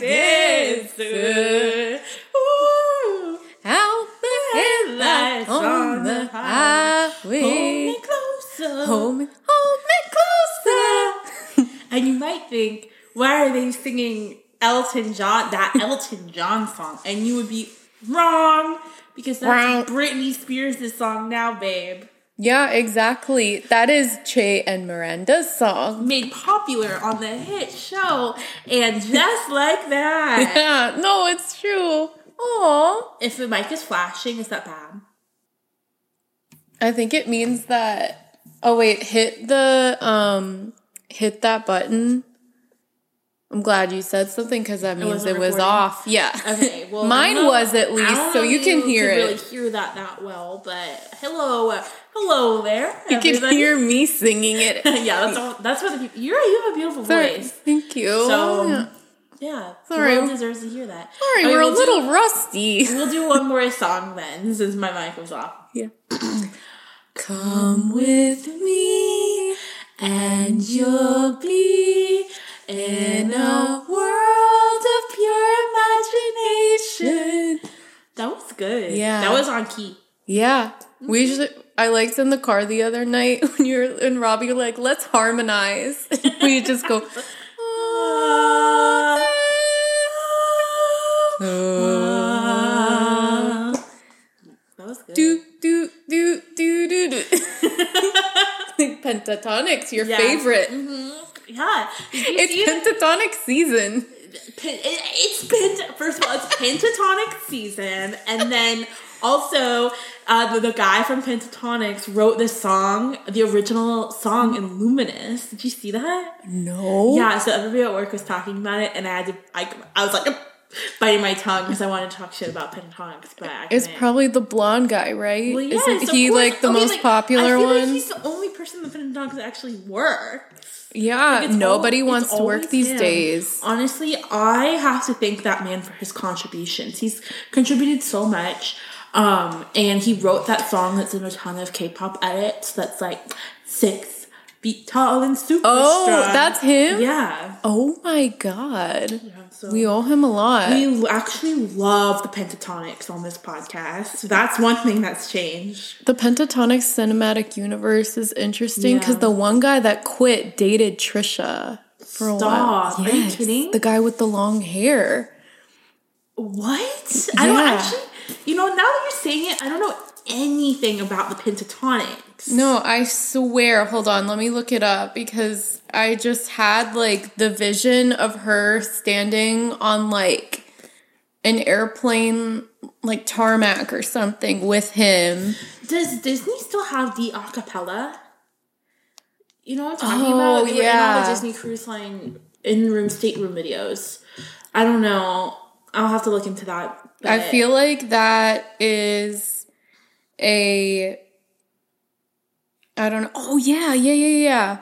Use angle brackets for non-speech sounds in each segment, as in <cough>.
dancer. Ooh. Out the headlights on the highway. Hold me closer. Hold me, hold me closer. <laughs> And you might think, why are they singing Elton John, that <laughs> Elton John song? And you would be wrong because that's Wrong. Britney Spears' song now, babe. Yeah, exactly. That is Che and Miranda's song. Made popular on the hit show. And just <laughs> like that. <laughs> Yeah, no, it's true. Aw. If the mic is flashing, is that bad? I think it means that. Oh wait, hit the um, hit that button. I'm glad you said something because that means wasn't it was off. Yeah. Okay, well, <laughs> mine was at least, so you can hear it. Really hear that that well, but hello, hello there. you can hear me singing it. <laughs> yeah, that's all, that's what the people. You're you have a beautiful Sorry. voice. Thank you. So yeah. yeah, Sorry. the world deserves to hear that. Sorry, Okay, we're we'll a little Do, rusty. we'll do one more song then, since my mic was off. Yeah. <clears throat> Come with me, and you'll be in a world of pure imagination. That was good. Yeah. that was on key. Yeah, we should. I liked in the car the other night <laughs> when you were and Robbie were like, "Let's harmonize." <laughs> we just go. That was good. do do do do do do. <laughs> like Pentatonix, your Yeah. favorite. Mm-hmm. Yeah, Did you It's it? pentatonic season. Pen- it- it's pent. First of all, it's pentatonic season, and then also uh, the, the guy from Pentatonix wrote this song, the original song in Luminous. Did you see that? No. Yeah. So everybody at work was talking about it, and I had to. I, I was like biting my tongue because I wanted to talk shit about Pentatonix, but I It's couldn't. probably the blonde guy, right? Well, yes, Isn't he like the Okay, most like, popular one? Like he's the only person in the Pentatonix actually works. yeah, It's nobody al- wants to work these him. days. Honestly, I have to thank that man for his contributions. He's contributed so much. Um, and he wrote that song that's in a ton of K-pop edits. That's like six feet tall and super Oh, strong. that's him? Yeah. Oh my god. So We owe him a lot. we actually love the Pentatonix on this podcast. So that's one thing that's changed. the Pentatonic cinematic universe is interesting because Yeah. the one guy that quit dated Trisha for a while. Stop. Are you kidding? The guy with the long hair. What? I don't Yeah. actually. You know, now that you're saying it, I don't know anything about the Pentatonix. No, I swear. Hold on, let me look it up because I just had like the vision of her standing on like an airplane, like tarmac or something with him. Does Disney still have the acapella? You know what I'm talking Oh, about? They in all the Disney Cruise Line in room stateroom videos. I don't know. I'll have to look into that. I feel like that is a. I don't know. Oh, yeah, yeah, yeah, yeah.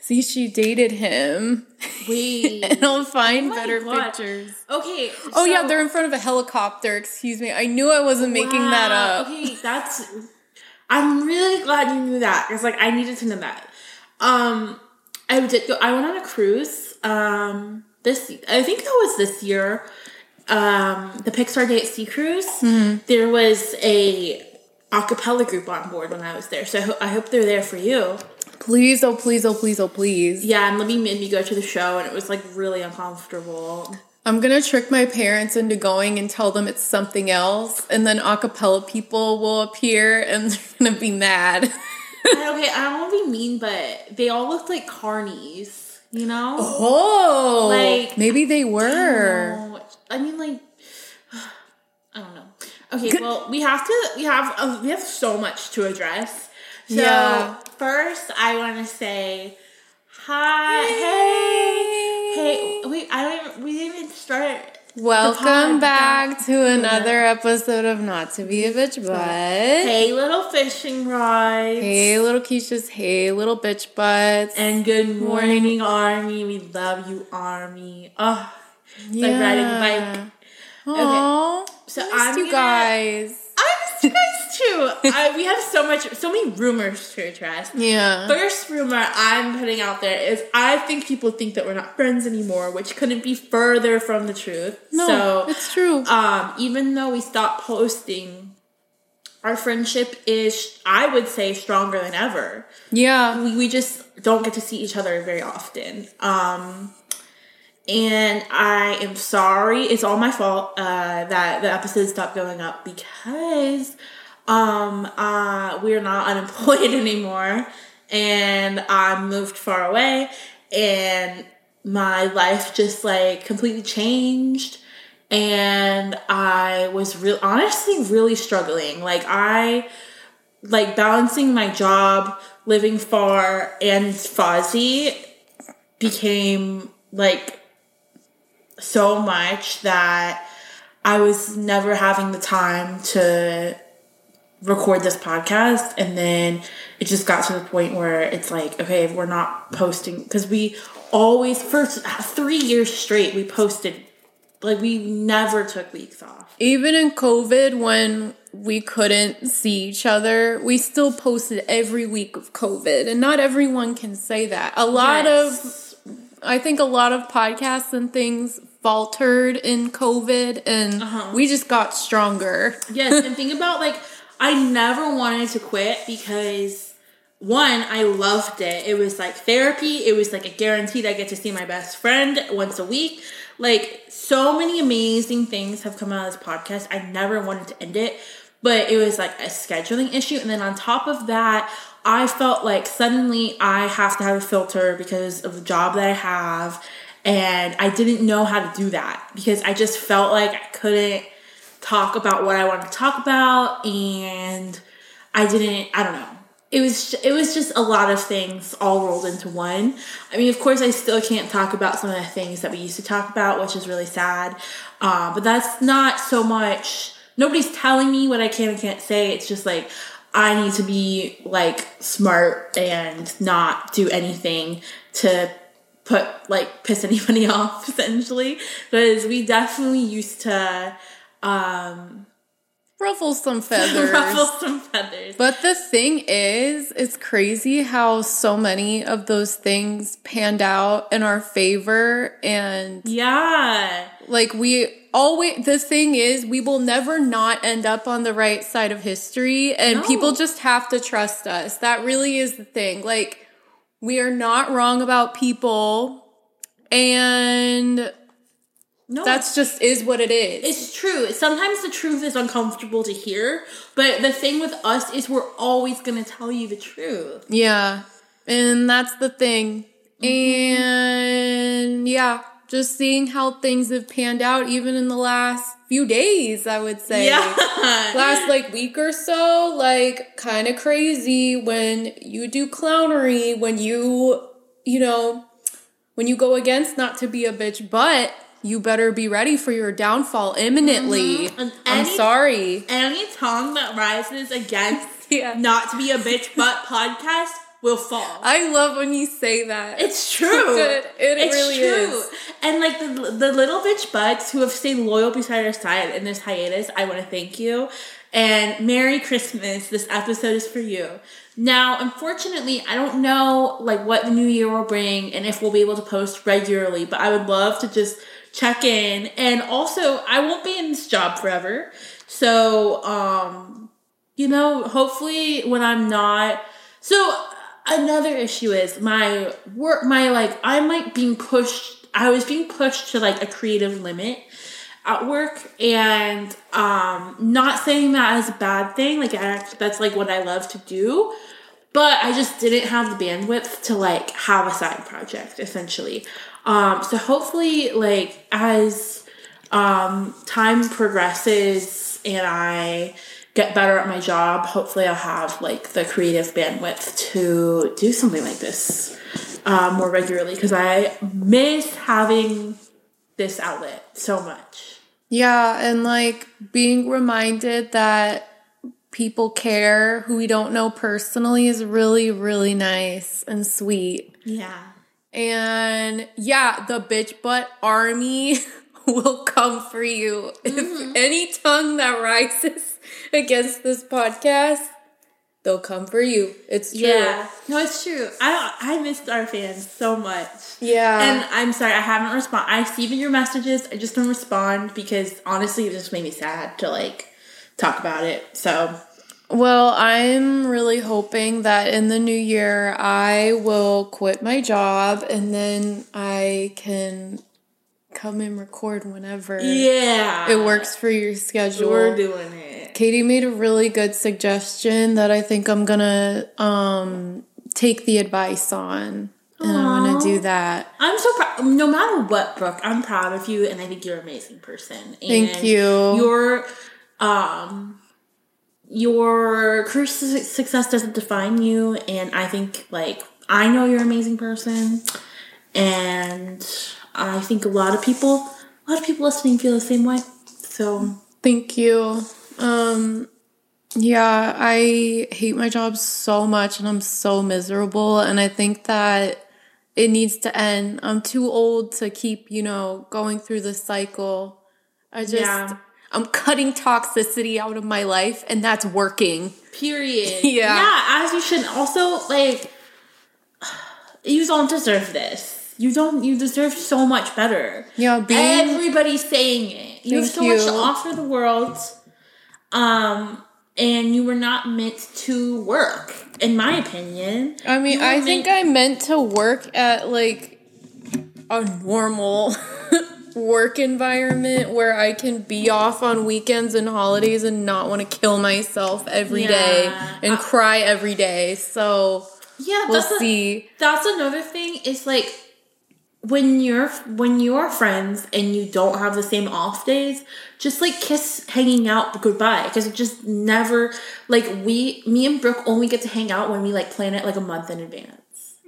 See, she dated him. Wait. <laughs> and I'll find my better God. pictures. okay. Oh yeah, they're in front of a helicopter. Excuse me. I knew I wasn't making that up. Okay, that's. I'm really glad you knew that because like I needed to know that. Um, I did go. I went on a cruise. Um, this I think that was this year. Um, the Pixar Day at Sea cruise. Mm-hmm. There was a a cappella group on board when I was there, so I, ho- I hope they're there for you. Please, oh please, oh please, oh please. Yeah, and Libby made me go to the show, and it was like really uncomfortable. I'm gonna trick my parents into going and tell them it's something else, and then a cappella people will appear and <laughs> they're gonna be mad. Okay, I don't want to be mean, but they all looked like carnies. You know. oh, Like- maybe they were. No, I mean, like, <sighs> I don't know. Okay, well, we have to. We have. Uh, we have so much to address. So Yeah. first, I want to say hi. Hey, hey. Wait, I don't. Even, we didn't even start. Welcome back to another episode of Not to Be a Bitch Butt. Hey, little fishing rods. Hey, little Keisha's. Hey, little bitch butts. And good morning, Army. We love you, Army. Oh, it's like riding a bike. Aww. So Missed I'm you gonna- guys. I <laughs> missed you guys too. I, we have so much, so many rumors to address. Yeah. First rumor I'm putting out there is I think people think that we're not friends anymore, which couldn't be further from the truth. no, so, it's true. um, even though we stopped posting, our friendship is, I would say, stronger than ever. yeah. We, we just don't get to see each other very often. Um, and I am sorry. It's all my fault uh, that the episodes stopped going up because um, uh, we're not <laughs> unemployed anymore, and I moved far away, and my life just like completely changed. And I was real, honestly, really struggling. Like I, like balancing my job, living far, and Fozzie became like so much that I was never having the time to record this podcast. And then it just got to the point where it's like, okay, we're not posting because we always, for three years straight, we posted, like, we never took weeks off. Even in COVID, when we couldn't see each other, we still posted every week of COVID. And not everyone can say that. A lot Yes. of, I think a lot of podcasts and things faltered in COVID and Uh-huh. we just got stronger. <laughs> Yes, and think about like I never wanted to quit because one, I loved it. It was like therapy. It was like a guarantee that I get to see my best friend once a week. Like so many amazing things have come out of this podcast. I never wanted to end it, but it was like a scheduling issue. And then on top of that, I felt like suddenly I have to have a filter because of the job that I have. And I didn't know how to do that because I just felt like I couldn't talk about what I wanted to talk about and I didn't I don't know. It was it was just a lot of things all rolled into one. I mean, of course, I still can't talk about some of the things that we used to talk about, which is really sad. Uh, but that's not so much. Nobody's telling me what I can and can't say. It's just like I need to be like smart and not do anything to put like piss anybody <laughs> off essentially because we definitely used to um Ruffle some <laughs> feathers. ruffle some feathers But the thing is, it's crazy how so many of those things panned out in our favor. And yeah like, we always, the thing is, we will never not end up on the right side of history. And No. people just have to trust us. That really is the thing. Like, we are not wrong about people. And no that's just is what it is. it's true sometimes the truth is uncomfortable to hear but the thing with us is we're always gonna tell you the truth Yeah. And that's the thing. Mm-hmm. And yeah, just seeing how things have panned out even in the last few days, I would say. yeah <laughs> Last like week or so, like kind of crazy when you do clownery, when you, you know, when you go against not to be a bitch, but you better be ready for your downfall imminently. Mhm. And I'm sorry. any tongue that rises against <laughs> Yeah. not to be a bitch but podcast will fall I love when you say that. It's <laughs> true. It, it it's really true. is. And like the the little bitch butts who have stayed loyal beside our side in this hiatus, I want to thank you. And Merry Christmas. This episode is for you. Now, unfortunately, I don't know like what the new year will bring and if we'll be able to post regularly, but I would love to just check in. And also, I won't be in this job forever. So, um, you know, hopefully when I'm not so another issue is my work my like I'm like being pushed I was being pushed to like a creative limit at work and um not saying that as a bad thing like that's like what I love to do but I just didn't have the bandwidth to like have a side project essentially. Um so hopefully like as um time progresses and I get better at my job, hopefully I'll have like the creative bandwidth to do something like this uh, more regularly because I miss having this outlet so much. Yeah, and like being reminded that people care who we don't know personally is really, really nice and sweet. Yeah. And yeah, the bitch butt army <laughs> will come for you. If any tongue that rises <laughs> against this podcast, they'll come for you. It's true. Yeah. No, it's true. I I missed our fans so much. Yeah. And I'm sorry, I haven't respond. I see even your messages. I just don't respond because honestly, it just made me sad to like talk about it. So Well, I'm really hoping that in the new year I will quit my job and then I can come and record whenever yeah, it works for your schedule. We're doing it. Katie made a really good suggestion that I think I'm gonna um, take the advice on. And I'm gonna do that. I'm so proud. No matter what, Brooke, I'm proud of you, and I think you're an amazing person. Thank you. Your um, your career su- success doesn't define you, and I think like I know you're an amazing person, and I think a lot of people, a lot of people listening feel the same way. So Thank you. Um, yeah, I hate my job so much and I'm so miserable. And I think that it needs to end. I'm too old to keep, you know, going through this cycle. I just, Yeah. I'm cutting toxicity out of my life and that's working. period. <laughs> Yeah. yeah, as you should. Also, like you don't deserve this. You don't. You deserve so much better. Yeah, being, Everybody's saying it. You have so much to offer the world. Um, and you were not meant to work, in my opinion. I mean, I think meant- I meant to work at like a normal <laughs> work environment where I can be off on weekends and holidays and not want to kill myself every day Yeah. and cry every day. So Yeah, we'll that's a- see. that's another thing. Is like when you're when you're friends and you don't have the same off days, just like kiss hanging out goodbye because it just never like we me and Brooke only get to hang out when we like plan it like a month in advance.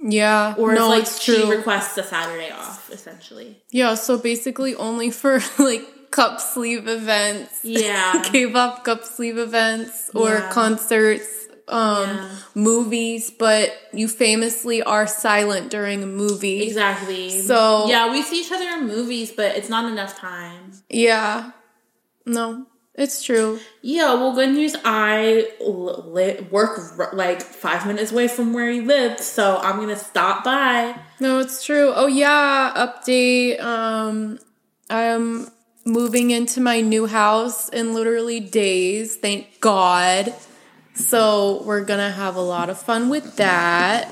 Yeah, Or no, if like it's she true. requests a Saturday off, essentially. yeah, so basically only for <laughs> like cup sleeve events. Yeah. <laughs> K-pop cup sleeve events or Yeah. concerts, um, Yeah. movies, but you famously are silent during a movie. Exactly. So- yeah, we see each other in movies, but it's not enough time. Yeah. No, it's true. Yeah, well, good news. I li- work r- like five minutes away from where you lived, so I'm gonna stop by. No, it's true. Oh yeah, update. Um I am moving into my new house in literally days. Thank God. So, we're to have a lot of fun with that.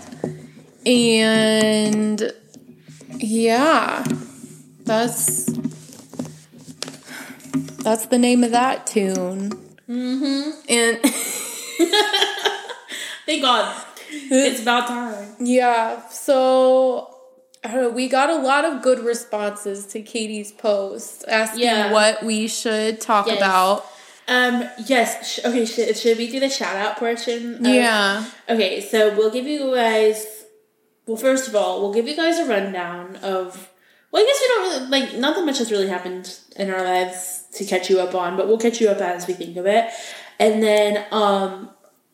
And yeah. That's That's the name of that tune. Mhm. And <laughs> Thank God, it's about time. Yeah, so I don't know, we got a lot of good responses to Katie's post asking Yeah. what we should talk Yes. about. Um. Yes. Sh- okay. Should, should we do the shout out portion? of- Yeah. Okay. So we'll give you guys. Well, first of all, we'll give you guys a rundown of. Well, I guess we don't really like. Not that much has really happened in our lives to catch you up on, but we'll catch you up as we think of it. And then um,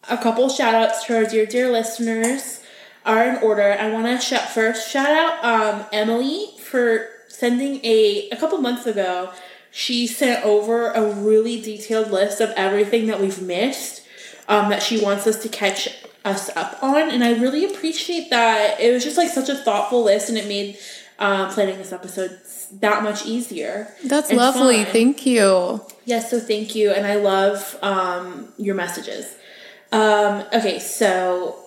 a couple shout outs to our dear, dear listeners are in order. I want to first shout out um, Emily for sending a a couple months ago. She sent over a really detailed list of everything that we've missed um, that she wants us to catch us up on, and I really appreciate that. It was just like such a thoughtful list, and it made um, planning this episode that much easier. That's lovely. fun. Thank you. Yes, so thank you, and I love um, your messages. Um, okay, so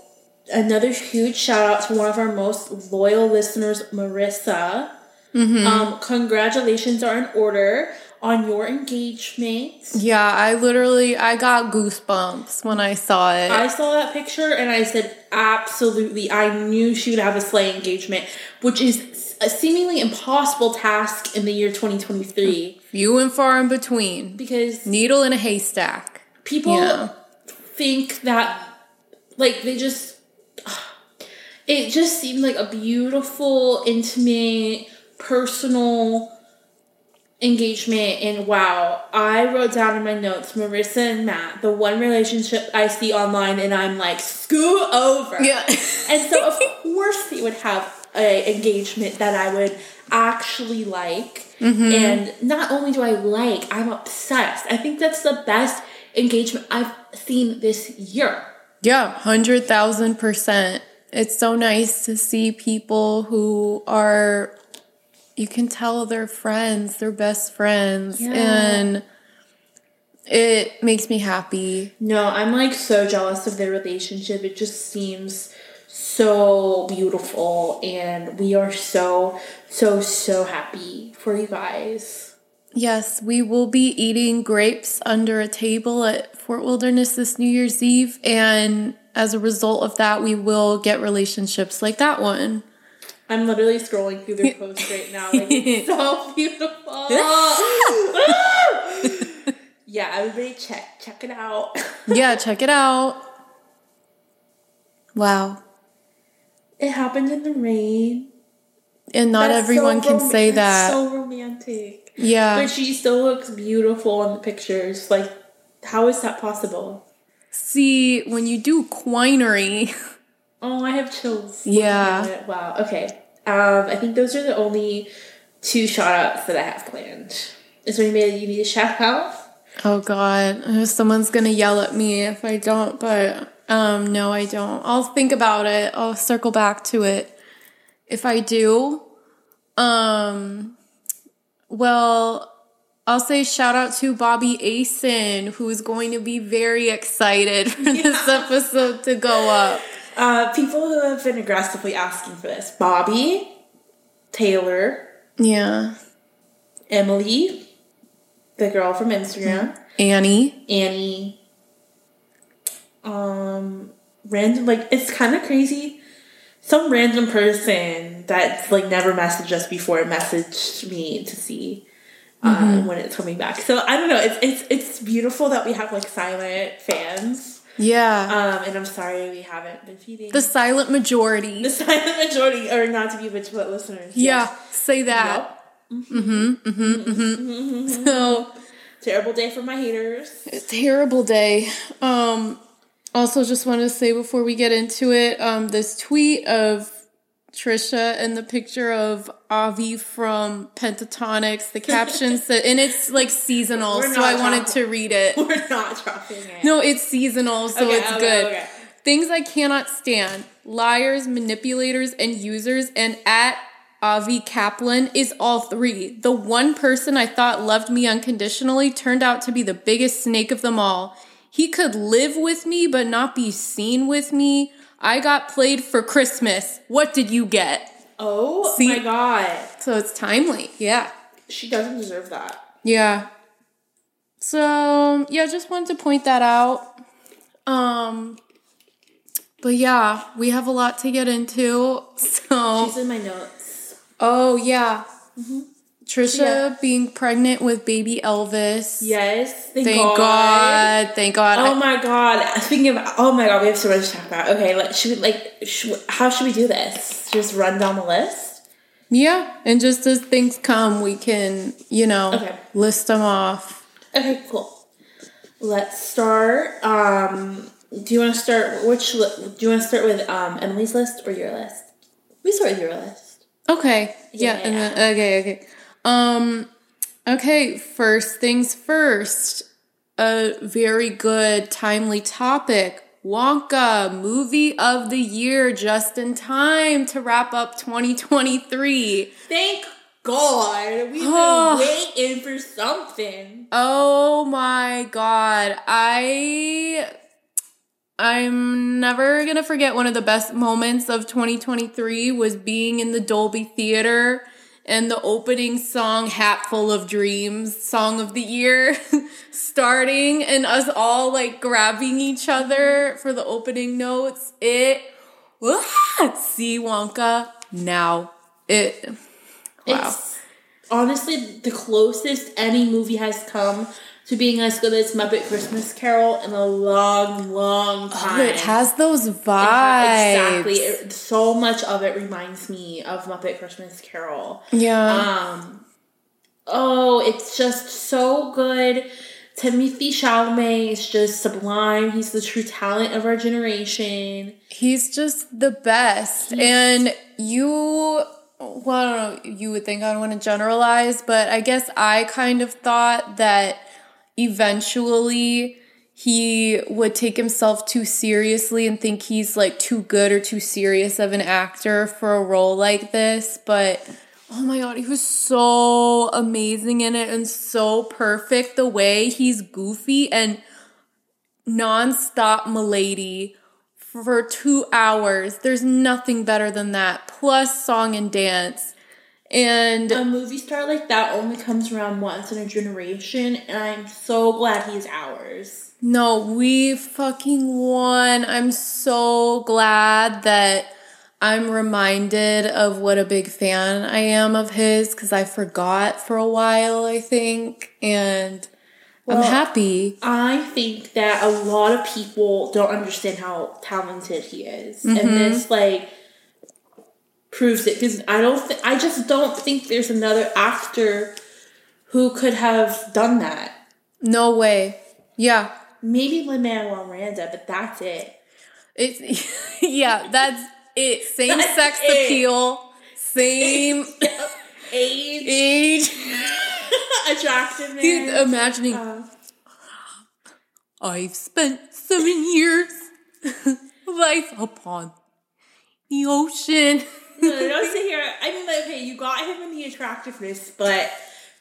another huge shout out to one of our most loyal listeners, Marissa. Um, congratulations are in order on your engagement. Yeah, I literally I got goosebumps when I saw it. I saw that picture and I said, absolutely. I knew she would have a sleigh engagement, which is a seemingly impossible task in the year 2023 Few and far in between. because Needle in a haystack. people Yeah. think that like they just <sighs> it just seemed like a beautiful intimate personal engagement and wow i wrote down in my notes marissa and matt the one relationship i see online and i'm like scoot over Yeah. and so of course they would have a engagement that I would actually like. Mm-hmm. And not only do I like, I'm obsessed. I think that's the best engagement I've seen this year. Yeah, 100,000%. It's so nice to see people who are, you can tell they're friends, they're best friends. Yeah. And it makes me happy. No, I'm like so jealous of their relationship. It just seems so beautiful, and we are so, so, so happy for you guys. Yes, we will be eating grapes under a table at Fort Wilderness this New Year's Eve. And as a result of that, we will get relationships like that one. I'm literally scrolling through their <laughs> posts right now. Like, it's so <laughs> beautiful. <laughs> yeah, everybody check check it out. yeah, check it out. Wow. It happened in the rain. And not That's everyone so can rom- say that. So romantic. yeah. But she still looks beautiful in the pictures. Like, how is that possible? See, when you do quinery, Oh, I have chills. Yeah. Wow. Okay. Um, I think those are the only two shout outs that I have planned. Is there anybody you need to shout out? oh god, someone's gonna yell at me if I don't, but um, no, I don't. I'll think about it. I'll circle back to it if I do. Um, well, I'll say shout out to Bobby Asen, who is going to be very excited for this episode to go up. Uh, people who have been aggressively asking for this Bobby, Taylor, Yeah, Emily, the girl from Instagram, Annie. Annie, um, random, like, it's kind of crazy. Some random person that's like never messaged us before messaged me to see uh, when it's coming back. So I don't know. It's it's it's beautiful that we have like silent fans. Yeah, Um, and I'm sorry we haven't been feeding the silent majority. the silent majority, or not to be bitch, but listeners. yeah, say that. Yep. So Terrible day for my haters. terrible day. Um, also, just wanted to say before we get into it, um, this tweet of Trisha and the picture of Avi from Pentatonix. The caption said, and it's like seasonal, so I wanted to read it. <laughs> We're not dropping it. No, it's seasonal, so Okay, it's okay, good. okay. Things I cannot stand liars, manipulators, and users, and at Avi Kaplan is all three. The one person I thought loved me unconditionally turned out to be the biggest snake of them all. He could live with me, but not be seen with me. I got played for Christmas. What did you get? Oh See? my god. So it's timely. Yeah. She doesn't deserve that. Yeah. So yeah, just wanted to point that out. Um but yeah, we have a lot to get into. <laughs> So She's in my notes. oh yeah. Trisha Yeah. being pregnant with baby Elvis. Yes. Thank, Thank God. God. Thank God. Oh my god. Speaking of, oh my god, we have so much to talk about. Okay, let should we like, should, how should we do this? Just run down the list. yeah, and just as things come, we can, you know, Okay. list them off. Okay, cool. Let's start. Um, do you want to start? Which do you want to start with? Um, Emily's list or your list? We start with your list. Okay. Yeah. Yeah. then, okay. Okay. Um. Okay. First things first. A very good, timely topic. Wonka movie of the year, just in time to wrap up 2023. Thank God. We've been <sighs> waiting for something. Oh my god. I I'm never to forget one of the best moments of 2023 was being in the Dolby Theater and the opening song Hatful of Dreams, song of the year <laughs> starting and us all like grabbing each other for the opening notes. It ah, see Wonka now. It wow. It's honestly the closest any movie has come to being as good as Muppet Christmas Carol in a long, long time. Oh, it has those It vibes. ha- Exactly. It- so much of it reminds me of Muppet Christmas Carol. Yeah. Um, oh, it's just so good. Timothy Chalamet is just sublime. He's the true talent of our generation. He's just the best. And you, well, I don't know, you would think I don't want to generalize, but I guess I kind of thought that eventually he would take himself too seriously and think he's like too good or too serious of an actor for a role like this. But oh my god, he was so amazing in it and so perfect the way he's goofy and nonstop milady for two hours. There's nothing better than that. Plus song and dance. And A movie star like that only comes around once in a generation, and I'm so glad he's ours. no, we fucking won. I'm so glad that I'm reminded of what a big fan I am of his because I forgot for a while, I think. And I'm happy. I think that a lot of people don't understand how talented he is, and mm-hmm. this like proves it because I don't. Th- I just don't think there's another actor who could have done that. No way. Yeah. Maybe Lin Manuel Miranda, but that's it. It's <laughs> yeah, that's it. Same That's sex it. appeal, same Age, age. <laughs> attractiveness. He's imagining Uh, I've spent seven years <laughs> life upon the ocean. No, don't sit here. I mean, like, okay, you got him in the attractiveness, but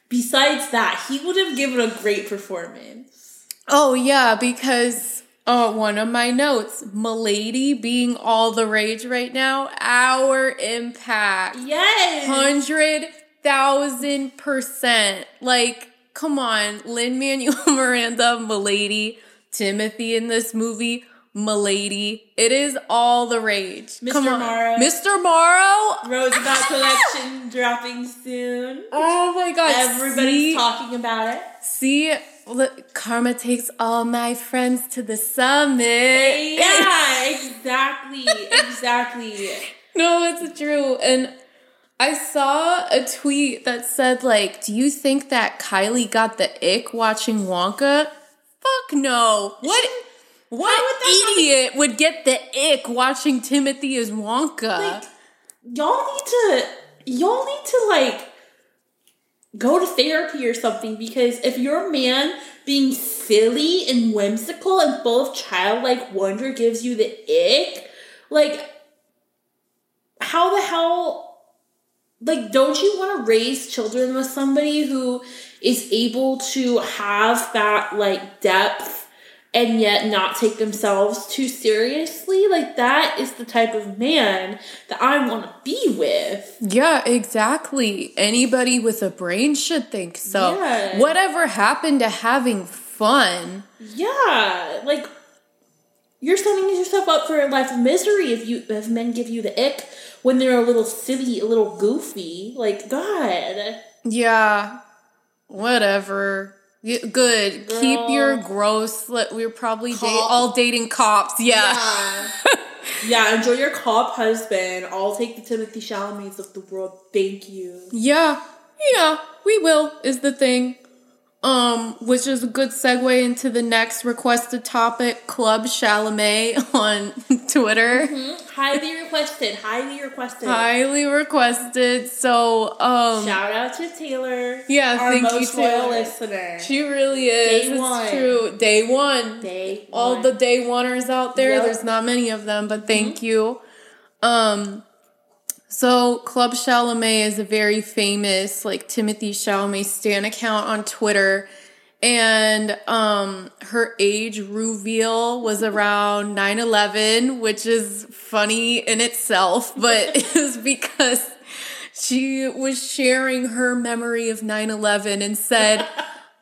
besides that, he would have given a great performance. Oh yeah, because oh one of my notes, Milady being all the rage right now, our impact. Yes. Hundred thousand percent. Like, come on, Lin Manuel <laughs> Miranda, Milady, Timothy in this movie, Milady. It is all the rage. Mr. Come on. Morrow. Mr. Morrow. Roosevelt <laughs> collection dropping soon. Oh my god. Everybody's see, talking about it. see look, Karma takes all my friends to the summit. Yeah, <laughs> exactly, exactly. No, it's true. And I saw a tweet that said, like, do you think that Kylie got the ick watching Wonka? Fuck no. What what idiot would get the ick watching Timothy as Wonka? Like, y'all need to, y'all need to like go to therapy or something because if your man being silly and whimsical and full of childlike wonder gives you the ick, like, how the hell like don't you want to raise children with somebody who is able to have that like depth and yet not take themselves too seriously like that is the type of man that i want to be with yeah, exactly. Anybody with a brain should think so. Yeah. Whatever happened to having fun? yeah like you're setting yourself up for a life of misery if you if men give you the ick when they're a little silly a little goofy like god Yeah, whatever. Good. Keep your gross. We're probably all dating cops. Yeah. Yeah. <laughs> yeah, enjoy your cop husband. I'll take the Timothy Chalamets of the world. Thank you. yeah, yeah. We will is the thing. Um, which is a good segue into the next requested topic, Club Chalamet <laughs> on Twitter. Highly requested. Highly requested. Highly requested. So, um, Shout out to Taylor. Yeah, our thank you, most loyal Taylor. listener. she really is. Day it's one. true. Day one. Day all one. the day oneers out there. Yep. Mm-hmm. There's not many of them, but thank you. Um, so Club Chalamet is a very famous like Timothy Chalamet stan account on Twitter. And um her age reveal was around 9-11, which is funny in itself, but <laughs> was because she was sharing her memory of 9-11 and said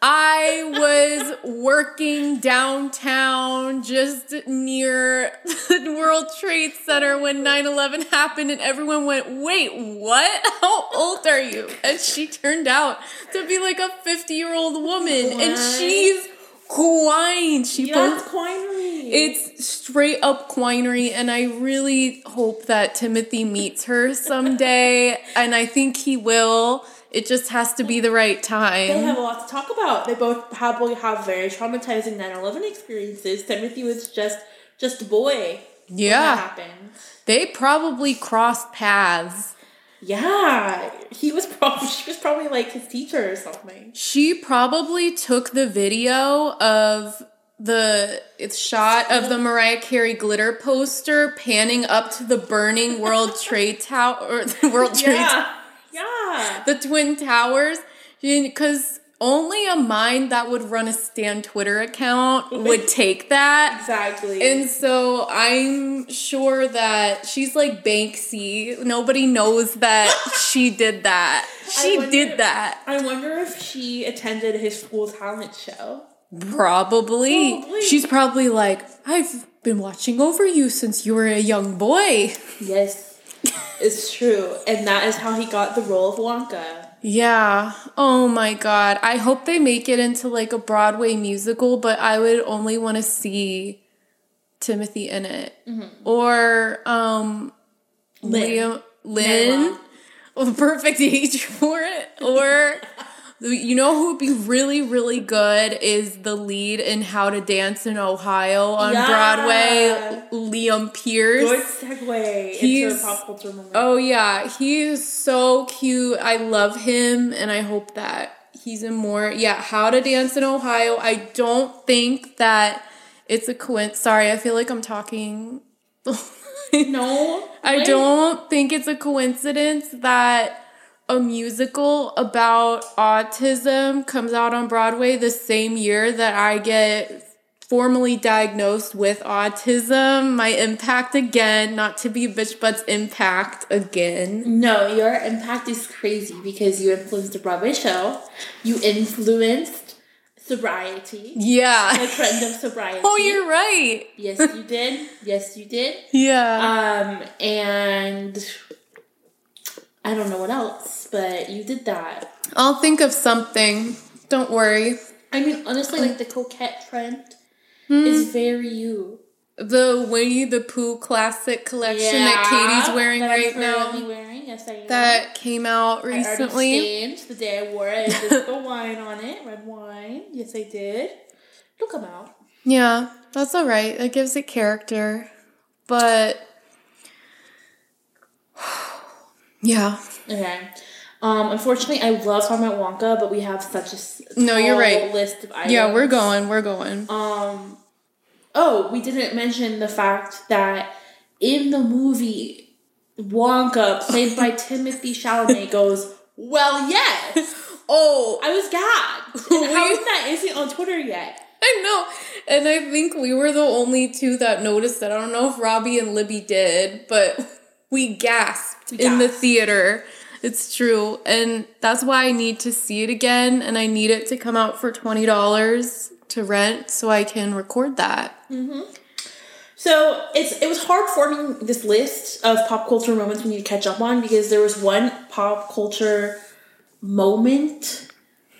I was working downtown just near the World Trade Center when 9 11 happened, and everyone went, Wait, what? How old are you? And she turned out to be like a 50 year old woman, and she's quine. She Yeah, it's coinery. it's straight up quinery, and I really hope that Timothy meets her someday, and I think he will. It just has to be the right time. they have a lot to talk about. They both probably have very traumatizing 9-11 experiences. Timothy was just just a boy. Yeah, happened. they probably crossed paths. Yeah, he was probably <laughs> she was probably like his teacher or something. She probably took the video of the it's shot of the Mariah Carey glitter poster panning up to the burning World Trade Tower or <laughs> the World Trade Yeah. Yeah. the Twin Towers because only a mind that would run a Stan Twitter account <laughs> would take that. Exactly. And so I'm sure that she's like Banksy. Nobody knows that <laughs> she did that. She wonder- did that. I wonder if she attended his school talent show. Probably. Probably. She's probably like, I've been watching over you since you were a young boy. Yes, it's true. And that is how he got the role of Wonka. Yeah. Oh my god. I hope they make it into like a Broadway musical, but I would only want to see Timothy in it. Or um Lynn. Liam Lynn. <laughs> Perfect age for it. Or <laughs> you know who would be really, really good is the lead in How to Dance in Ohio on Yeah. Broadway, Liam Pearce. Good segue into He's- a pop culture moment. Oh yeah, he is so cute. I love him and I hope that he's in more. Yeah, How to Dance in Ohio. I don't think that it's a coincidence. Sorry, I feel like I'm talking. <laughs> no, I don't think it's a coincidence that a musical about autism comes out on Broadway the same year that I get formally diagnosed with autism. My impact again, not to be bitch, but's impact again. No, your impact is crazy because you influenced a Broadway show. You influenced sobriety, Yeah. the trend of sobriety. Oh, you're right. Yes, you did. Yes, you did. Yeah. Um, and I don't know what else, but you did that. I'll think of something. Don't worry. I mean, honestly, like the coquette trend Hmm. is very you. The Winnie the Pooh classic collection that Katie's wearing that right now. Wearing. Yes, I am. That came out I recently. stained the day I wore it. I did the wine on it, red wine. Yes, I did. It'll come out. Yeah, that's all right. That gives it character. But yeah, Okay. Um, unfortunately, I love talking about Wonka, but we have such a No, you're right. list of items. yeah, we're going. We're going. Um, oh, we didn't mention the fact that in the movie, Wonka, played by <laughs> Timothy Chalamet, goes, "Well, yes." <laughs> Oh, I was gagged. And <laughs> how is that isn't on Twitter yet? I know. And I think we were the only two that noticed that. I don't know if Robbie and Libby did, but we gasped We in the theater. It's true. And that's why I need to see it again. And I need it to come out for $20 to rent so I can record that. Mm-hmm. So it's it was hard forming this list of pop culture moments we need to catch up on because there was one pop culture moment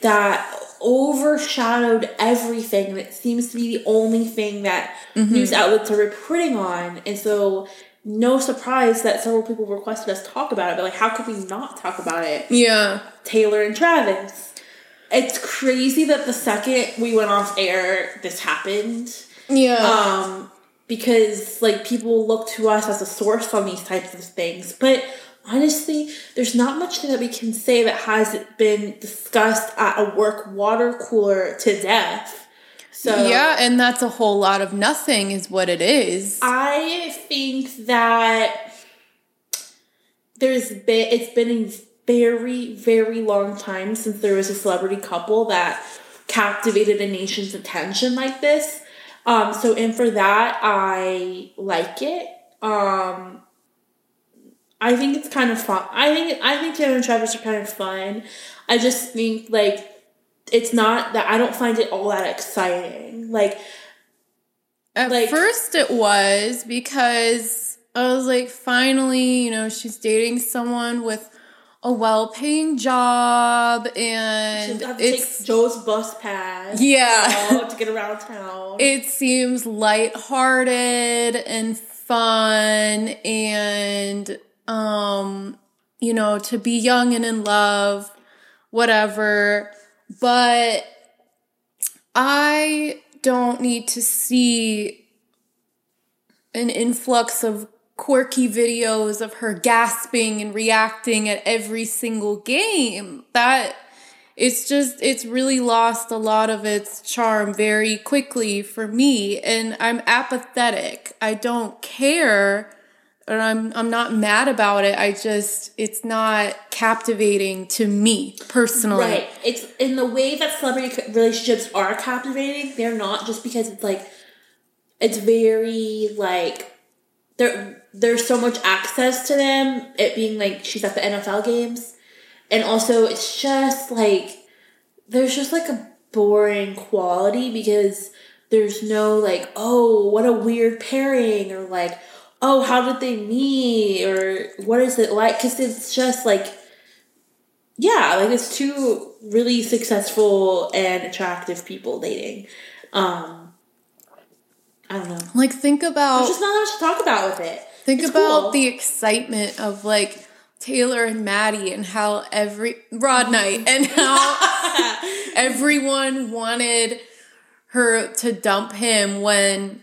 that overshadowed everything and it seems to be the only thing that mm-hmm. news outlets are reporting on and so no surprise that several people requested us talk about it but like how could we not talk about it Yeah. taylor and travis it's crazy that the second we went off air this happened Yeah. um, because like people look to us as a source on these types of things. But honestly, there's not much that we can say that hasn't been discussed at a work water cooler to death. So yeah, and that's a whole lot of nothing, is what it is. I think that there's been it's been a very very long time since there was a celebrity couple that captivated a nation's attention like this. Um, so and for that I like it. Um, I think it's kind of fun. I think I think Taylor and Travis are kind of fun. I just think like it's not that I don't find it all that exciting. Like At like- first, it was because I was like, finally, you know, she's dating someone with a well paying job and it's. Joe's bus pass. Yeah. you <laughs> know, to get around town. it seems lighthearted and fun and um you know to be young and in love whatever but i don't need to see an influx of quirky videos of her gasping and reacting at every single game that it's just it's really lost a lot of its charm very quickly for me and I'm apathetic. I don't care or I'm I'm not mad about it. I just it's not captivating to me personally. Right. It's in the way that celebrity relationships are captivating. They're not just because it's like it's very like there there's so much access to them. It being like she's at the NFL games, and also it's just like there's just like a boring quality because there's no like oh what a weird pairing or like oh how did they meet or what is it like because it's just like yeah, like it's two really successful and attractive people dating. Um I don't know. Like think about There's just not much to talk about with it. Think It's about cool. the excitement of like Taylor and Matty and how every Rod Knight and how <laughs> everyone wanted her to dump him when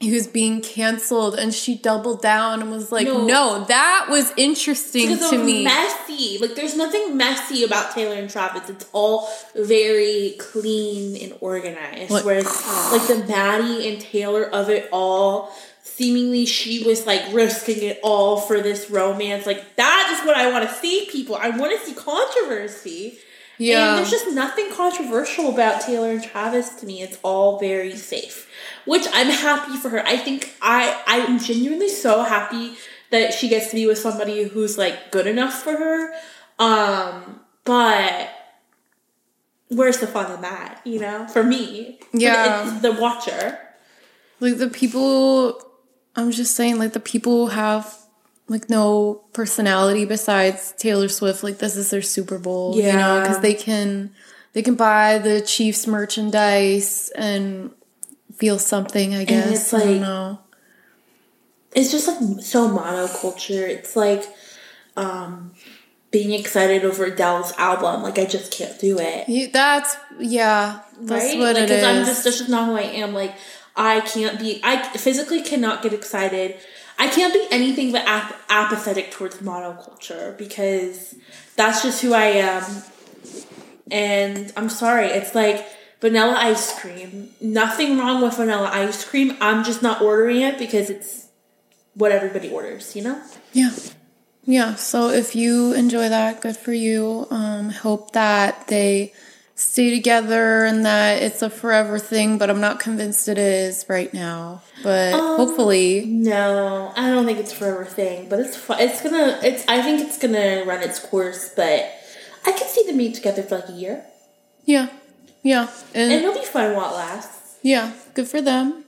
he was being canceled and she doubled down and was like, No. no, that was interesting to me. messy. Like there's nothing messy about Taylor and Travis. It's all very clean and organized. Like- Whereas like the Matty and Taylor of it all, seemingly she was like risking it all for this romance. Like that is what I want to see, people. I want to see controversy. Yeah. And there's just nothing controversial about Taylor and Travis to me. It's all very safe. Which I'm happy for her. I think I I'm genuinely so happy that she gets to be with somebody who's like good enough for her. Um, but where's the fun in that, you know? For me. The- Yeah. it's the watcher. like the people i'm just saying like the people have like no personality besides taylor swift like this is their super bowl you know because they can they can buy the chiefs merchandise and feel something i guess it's i don't know it's just like so monoculture. It's like um being excited over Adele's album. Like I just can't do it. You- that's yeah that's right? what like, it is I'm just that's just not who I am. Like I can't be. I physically cannot get excited. I can't be anything but ap- apathetic towards monoculture because that's just who I am. And I'm sorry, it's like vanilla ice cream. Nothing wrong with vanilla ice cream. I'm just not ordering it because it's what everybody orders. You know. Yeah. Yeah. So if you enjoy that, good for you. Um, hope that they stay together and that it's a forever thing, but I'm not convinced it is right now. But hopefully. No, I don't think it's forever thing, but it's fu- it's gonna it's I think it's gonna run its course, but I could see them being together for like a year, Yeah. Yeah. and And it'll be fun while it lasts. yeah, good for them.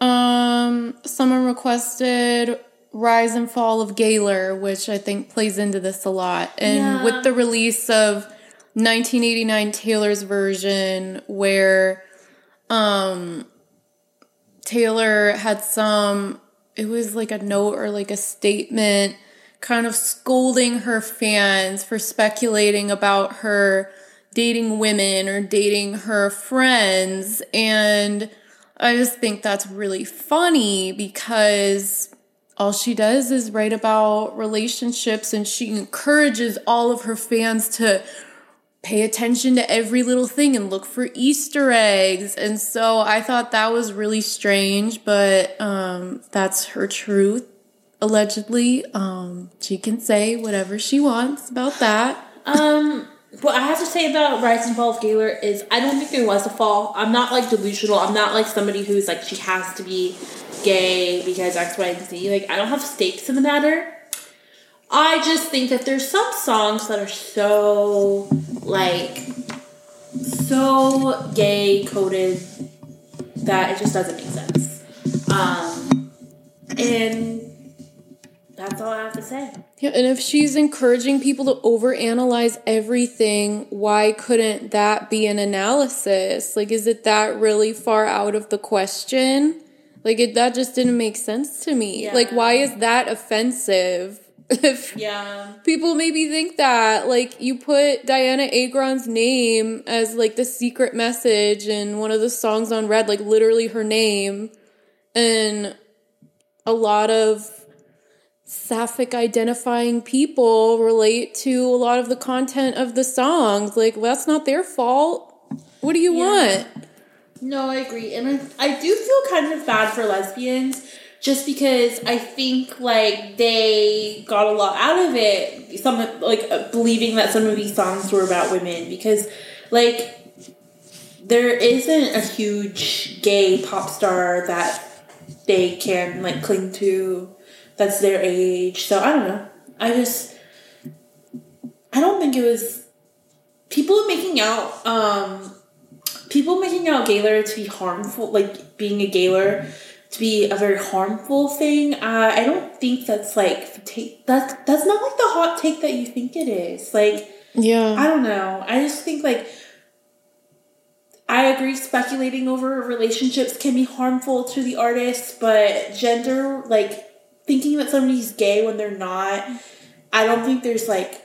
Um someone requested Rise and Fall of Gaylor, which I think plays into this a lot. And Yeah. with the release of 1989 Taylor's version where um Taylor had some it was like a note or like a statement kind of scolding her fans for speculating about her dating women or dating her friends and I just think that's really funny because all she does is write about relationships and she encourages all of her fans to pay attention to every little thing and look for Easter eggs. And so I thought that was really strange, but um, that's her truth. Allegedly, um, she can say whatever she wants about that. Um, what I have to say about Rise and Fall of Gaylor is I don't think there was a fall. I'm not like delusional. I'm not like somebody who's like she has to be gay because X, Y, and Z. Like I don't have stakes in the matter. I just think that there's some songs that are so like so gay coded that it just doesn't make sense. Um, and that's all I have to say. Yeah, and if she's encouraging people to overanalyze everything, why couldn't that be an analysis? Like, is it that really far out of the question? Like, it, that just didn't make sense to me. Yeah. Like, why is that offensive? <laughs> If Yeah. people maybe think that, like, you put Dianna Agron's name as like the secret message in one of the songs on Red, like literally her name, and a lot of sapphic identifying people relate to a lot of the content of the songs. Like, well, that's not their fault. What do you Yeah. want? No, I agree. And I, I do feel kind of bad for lesbians just because I think like they got a lot out of it. Some like uh, believing that some of these songs were about women because like there isn't a huge gay pop star that they can like cling to that's their age. So I don't know. I just I don't think it was people making out um people making out Gaylor to be harmful, like being a Gaylor to be a very harmful thing. Uh, I don't think that's like take. That's that's not like the hot take that you think it is. Like Yeah. I don't know. I just think like I agree. Speculating over relationships can be harmful to the artist, but gender, like thinking that somebody's gay when they're not, I don't think there's like,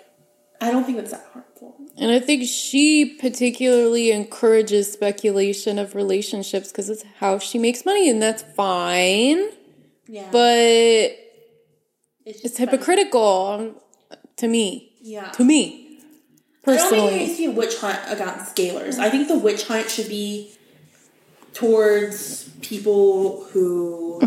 I don't think that's that harmful. And I think she particularly encourages speculation of relationships because it's how she makes money, and that's fine. Yeah, But it's, it's hypocritical um, to me. Yeah. To me, Personally. I don't think it personally. to be a witch hunt against scalers. I think the witch hunt should be towards people who.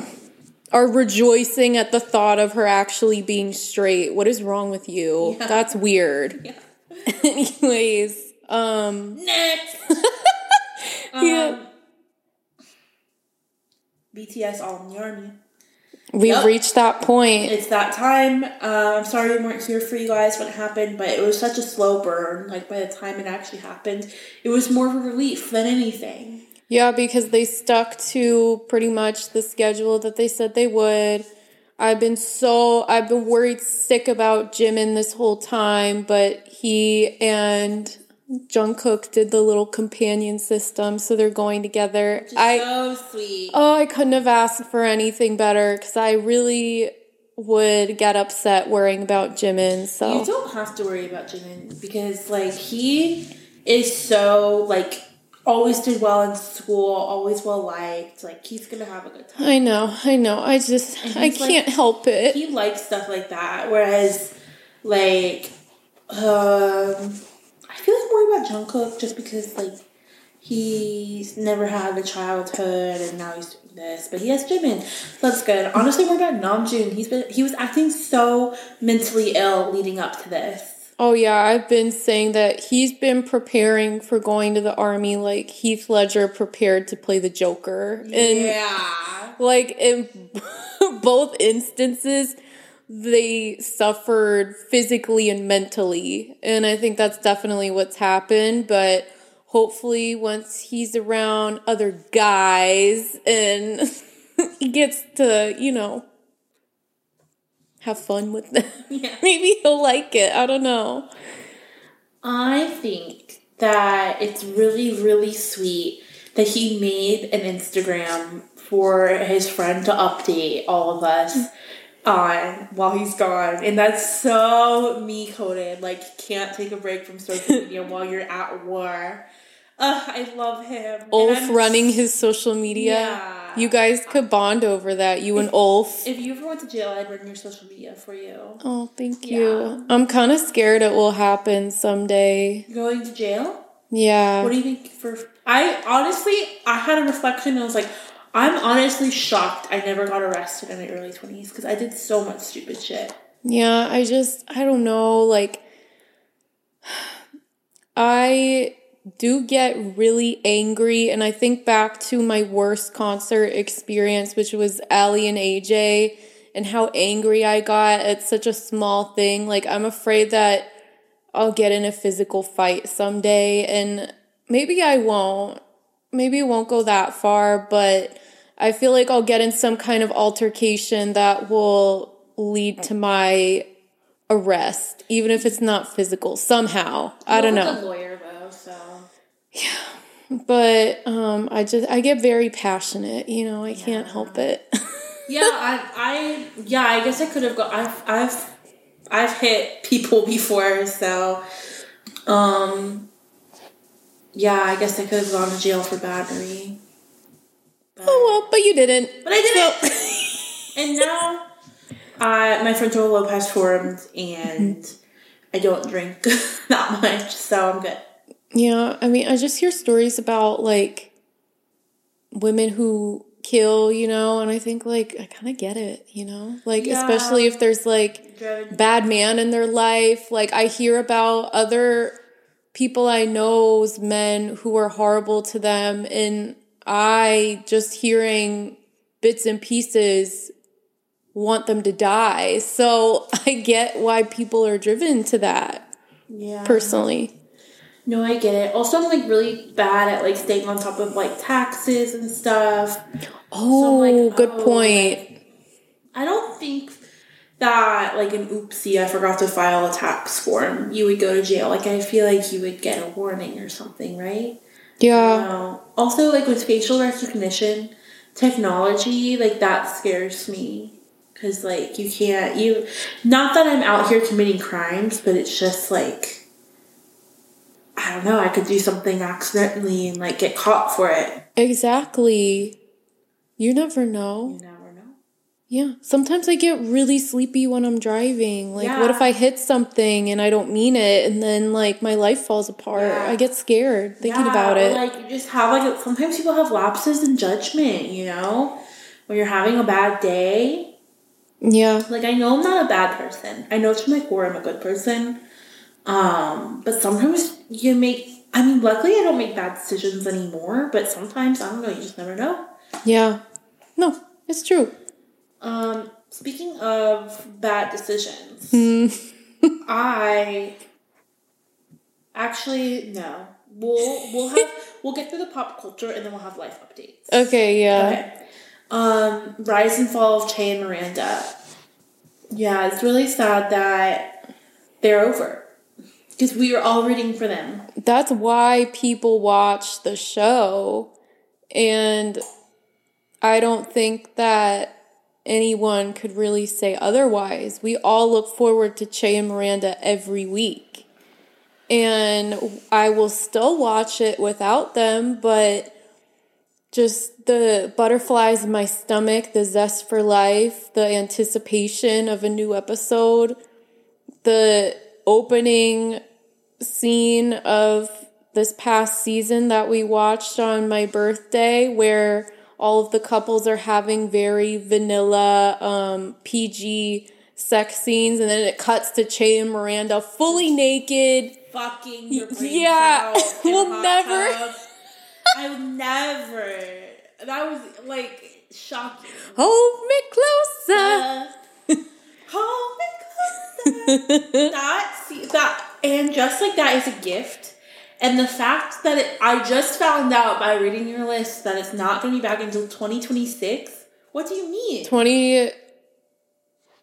Are rejoicing at the thought of her actually being straight. What is wrong with you? Yeah. That's weird. Yeah. <laughs> Anyways, um, Next! <laughs> Yeah. Um, BTS All in the Army. we've Yep. reached that point. It's that time. Uh, I'm sorry we weren't here for you guys when it happened, but it was such a slow burn. Like, by the time it actually happened, it was more of a relief than anything. Yeah, because they stuck to pretty much the schedule that they said they would. I've been so I've been worried sick about Jimin this whole time, but he and Jungkook did the little companion system, so they're going together. I so sweet. oh, I couldn't have asked for anything better because I really would get upset worrying about Jimin. So you don't have to worry about Jimin because like he is so like always did well in school, always well liked. Like he's gonna have a good time. I know, I know. I just I can't help it. He likes stuff like that. Whereas like um I feel like more about Jungkook just because like he's never had a childhood and now he's doing this, but he has Jimin. So that's good. Honestly, more about Namjoon. He's been he was acting so mentally ill leading up to this. Oh yeah, I've been saying that he's been preparing for going to the army like Heath Ledger prepared to play the Joker. And yeah. like in <laughs> both instances they suffered physically and mentally. And I think that's definitely what's happened, but hopefully once he's around other guys and <laughs> he gets to, you know, have fun with them. <laughs> Yeah. Maybe he'll like it. I don't know. I think that it's really, really sweet that he made an Instagram for his friend to update all of us on while he's gone. And that's so me coded. Like, can't take a break from social <laughs> media while you're at war. Ugh, I love him. Ulf running his social media. Yeah. You guys could bond over that, you and Ulf. If you ever went to jail, I'd run your social media for you. Oh, thank Yeah. you. I'm kind of scared it will happen someday. Going to jail? Yeah. What do you think for I honestly I had a reflection and I was like I'm honestly shocked I never got arrested in my early 20s because I did so much stupid shit. Yeah, I just, I don't know. Like, <sighs> I do get really angry, and I think back to my worst concert experience, which was Aly and AJ, and how angry I got at such a small thing. Like, I'm afraid that I'll get in a physical fight someday, and maybe I won't. Maybe it won't go that far, but I feel like I'll get in some kind of altercation that will lead to my arrest, even if it's not physical, somehow. I don't know. a lawyer though, so But um I just I get very passionate, you know, I can't help it. <laughs> yeah, I I yeah I guess I could have got I've I've I've hit people before, so um yeah I guess I could have gone to jail for battery, oh well, but you didn't. but I didn't. <laughs> and now Uh, my frontal lobe has formed, and I don't drink <laughs> that much, so I'm good. Yeah, I mean, I just hear stories about like women who kill, you know, and I think like I kind of get it, you know, like Yeah. especially if there's like Driven- bad man in their life. Like I hear about other people I know's men who are horrible to them, and I just hearing bits and pieces want them to die. So <laughs> I get why people are driven to that Yeah. personally. No, I get it. Also, I'm like really bad at like staying on top of like taxes and stuff. Oh, like, good oh, point. I don't think that like an oopsie, I forgot to file a tax form, you would go to jail. Like I feel like you would get a warning or something, right? Yeah. Also, like with facial recognition technology, like that scares me. Cause like you can't you not that I'm out here committing crimes, but it's just like I don't know, I could do something accidentally and like get caught for it. Exactly. You never know. You never know. Yeah. Sometimes I get really sleepy when I'm driving. Like, what if I hit something and I don't mean it and then, like, my life falls apart? Yeah. I get scared thinking Yeah, about it. Like you just have like sometimes people have lapses in judgment, you know? When you're having a bad day. yeah. Like I know I'm not a bad person. I know to my core I'm a good person. Um, but sometimes you make I mean luckily I don't make bad decisions anymore, but sometimes I don't know, you just never know. Yeah. No, it's true. Um, speaking of bad decisions, <laughs> I actually no. We'll we'll have <laughs> we'll get through the pop culture and then we'll have life updates. Okay, yeah. Okay. Um, Rise and Fall of Che and Miranda. Yeah, it's really sad that they're over. Because we were all rooting for them. That's why people watch the show. And I don't think that anyone could really say otherwise. We all look forward to Che and Miranda every week. And I will still watch it without them, but just the butterflies in my stomach, the zest for life, the anticipation of a new episode, the opening scene of this past season that we watched on my birthday where all of the couples are having very vanilla um, PG sex scenes and then it cuts to Che and Miranda fully naked. Fucking <laughs> Yeah, <laughs> we'll never- tub. I would never. That was like shocking. Hold me closer. Uh, <laughs> hold me closer. <laughs> that see that and just like that is a gift. And the fact that it, I just found out by reading your list that it's not going to be back until 2026. What do you mean? 20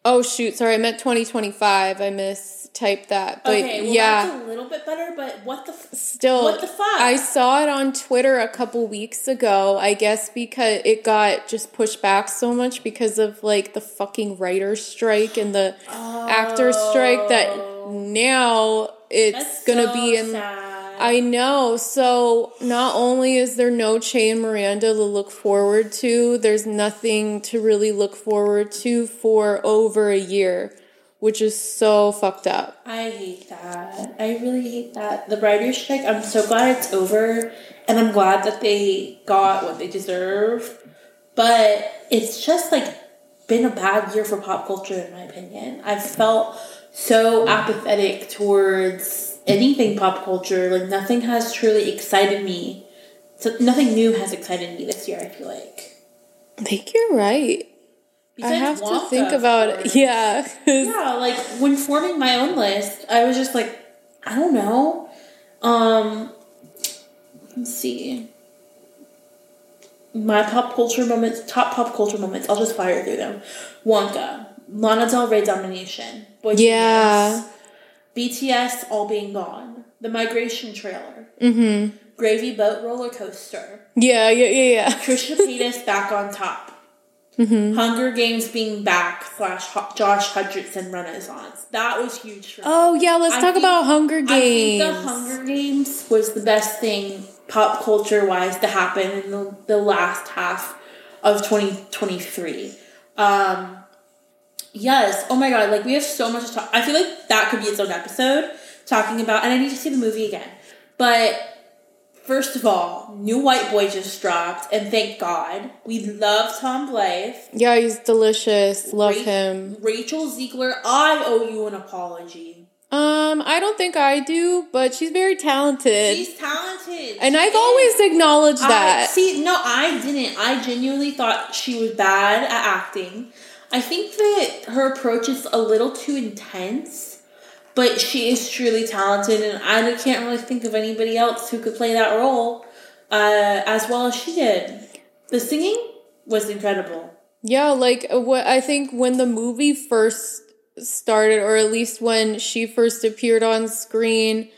Oh shoot, sorry, I meant 2025. I mistyped that. But okay, well yeah. a little bit better, but what the f- Still, What the fuck? I saw it on Twitter a couple weeks ago. I guess because it got just pushed back so much because of like the fucking writer's strike and the actor's strike that oh. now it's Oh. That's gonna so be in. sad. I know. So not only is there no Che and Miranda to look forward to, there's nothing to really look forward to for over a year, which is so fucked up. I hate that. I really hate that. The writer's strike, I'm so glad it's over, and I'm glad that they got what they deserve. But it's just like been a bad year for pop culture, in my opinion. I've felt so apathetic towards anything pop culture. Like, nothing has truly excited me. So, nothing new has excited me this year, I feel like. I think you're right. I Besides have to think about it. Yeah. <laughs> Yeah, like when forming my own list, I was just like, I don't know. Um, let's see. My pop culture moments, top pop culture moments. I'll just fire through them. Wonka, Lana Del Rey domination. Boy Yeah. Genius, BTS all being gone. The migration trailer. Mm-hmm. Gravy boat roller coaster. Yeah, yeah, yeah, yeah. Trisha <laughs> Paytas back on top. Hunger Games being back slash Josh Hutcherson Renaissance. That was huge for me. Oh yeah, let's I talk think- about Hunger I think Games. the Hunger Games was the best thing pop culture wise to happen in the, the last half of 2023. Um, Yes. Oh my god. Like we have so much to talk. I feel like that could be its own episode talking about. And I need to see the movie again. But first of all, new White Boy just dropped, and thank God we love Tom Blyth. Yeah, he's delicious. Love Ra- him. Rachel Zegler. I owe you an apology. Um, I don't think I do, but she's very talented. She's talented. and She I've is. always acknowledged I, that. see, no, I didn't. I genuinely thought she was bad at acting. I think that her approach is a little too intense, but she is truly talented, and I can't really think of anybody else who could play that role uh, as well as she did. The singing was incredible. Yeah, like uh, what I think when the movie first started, or at least when she first appeared on screen,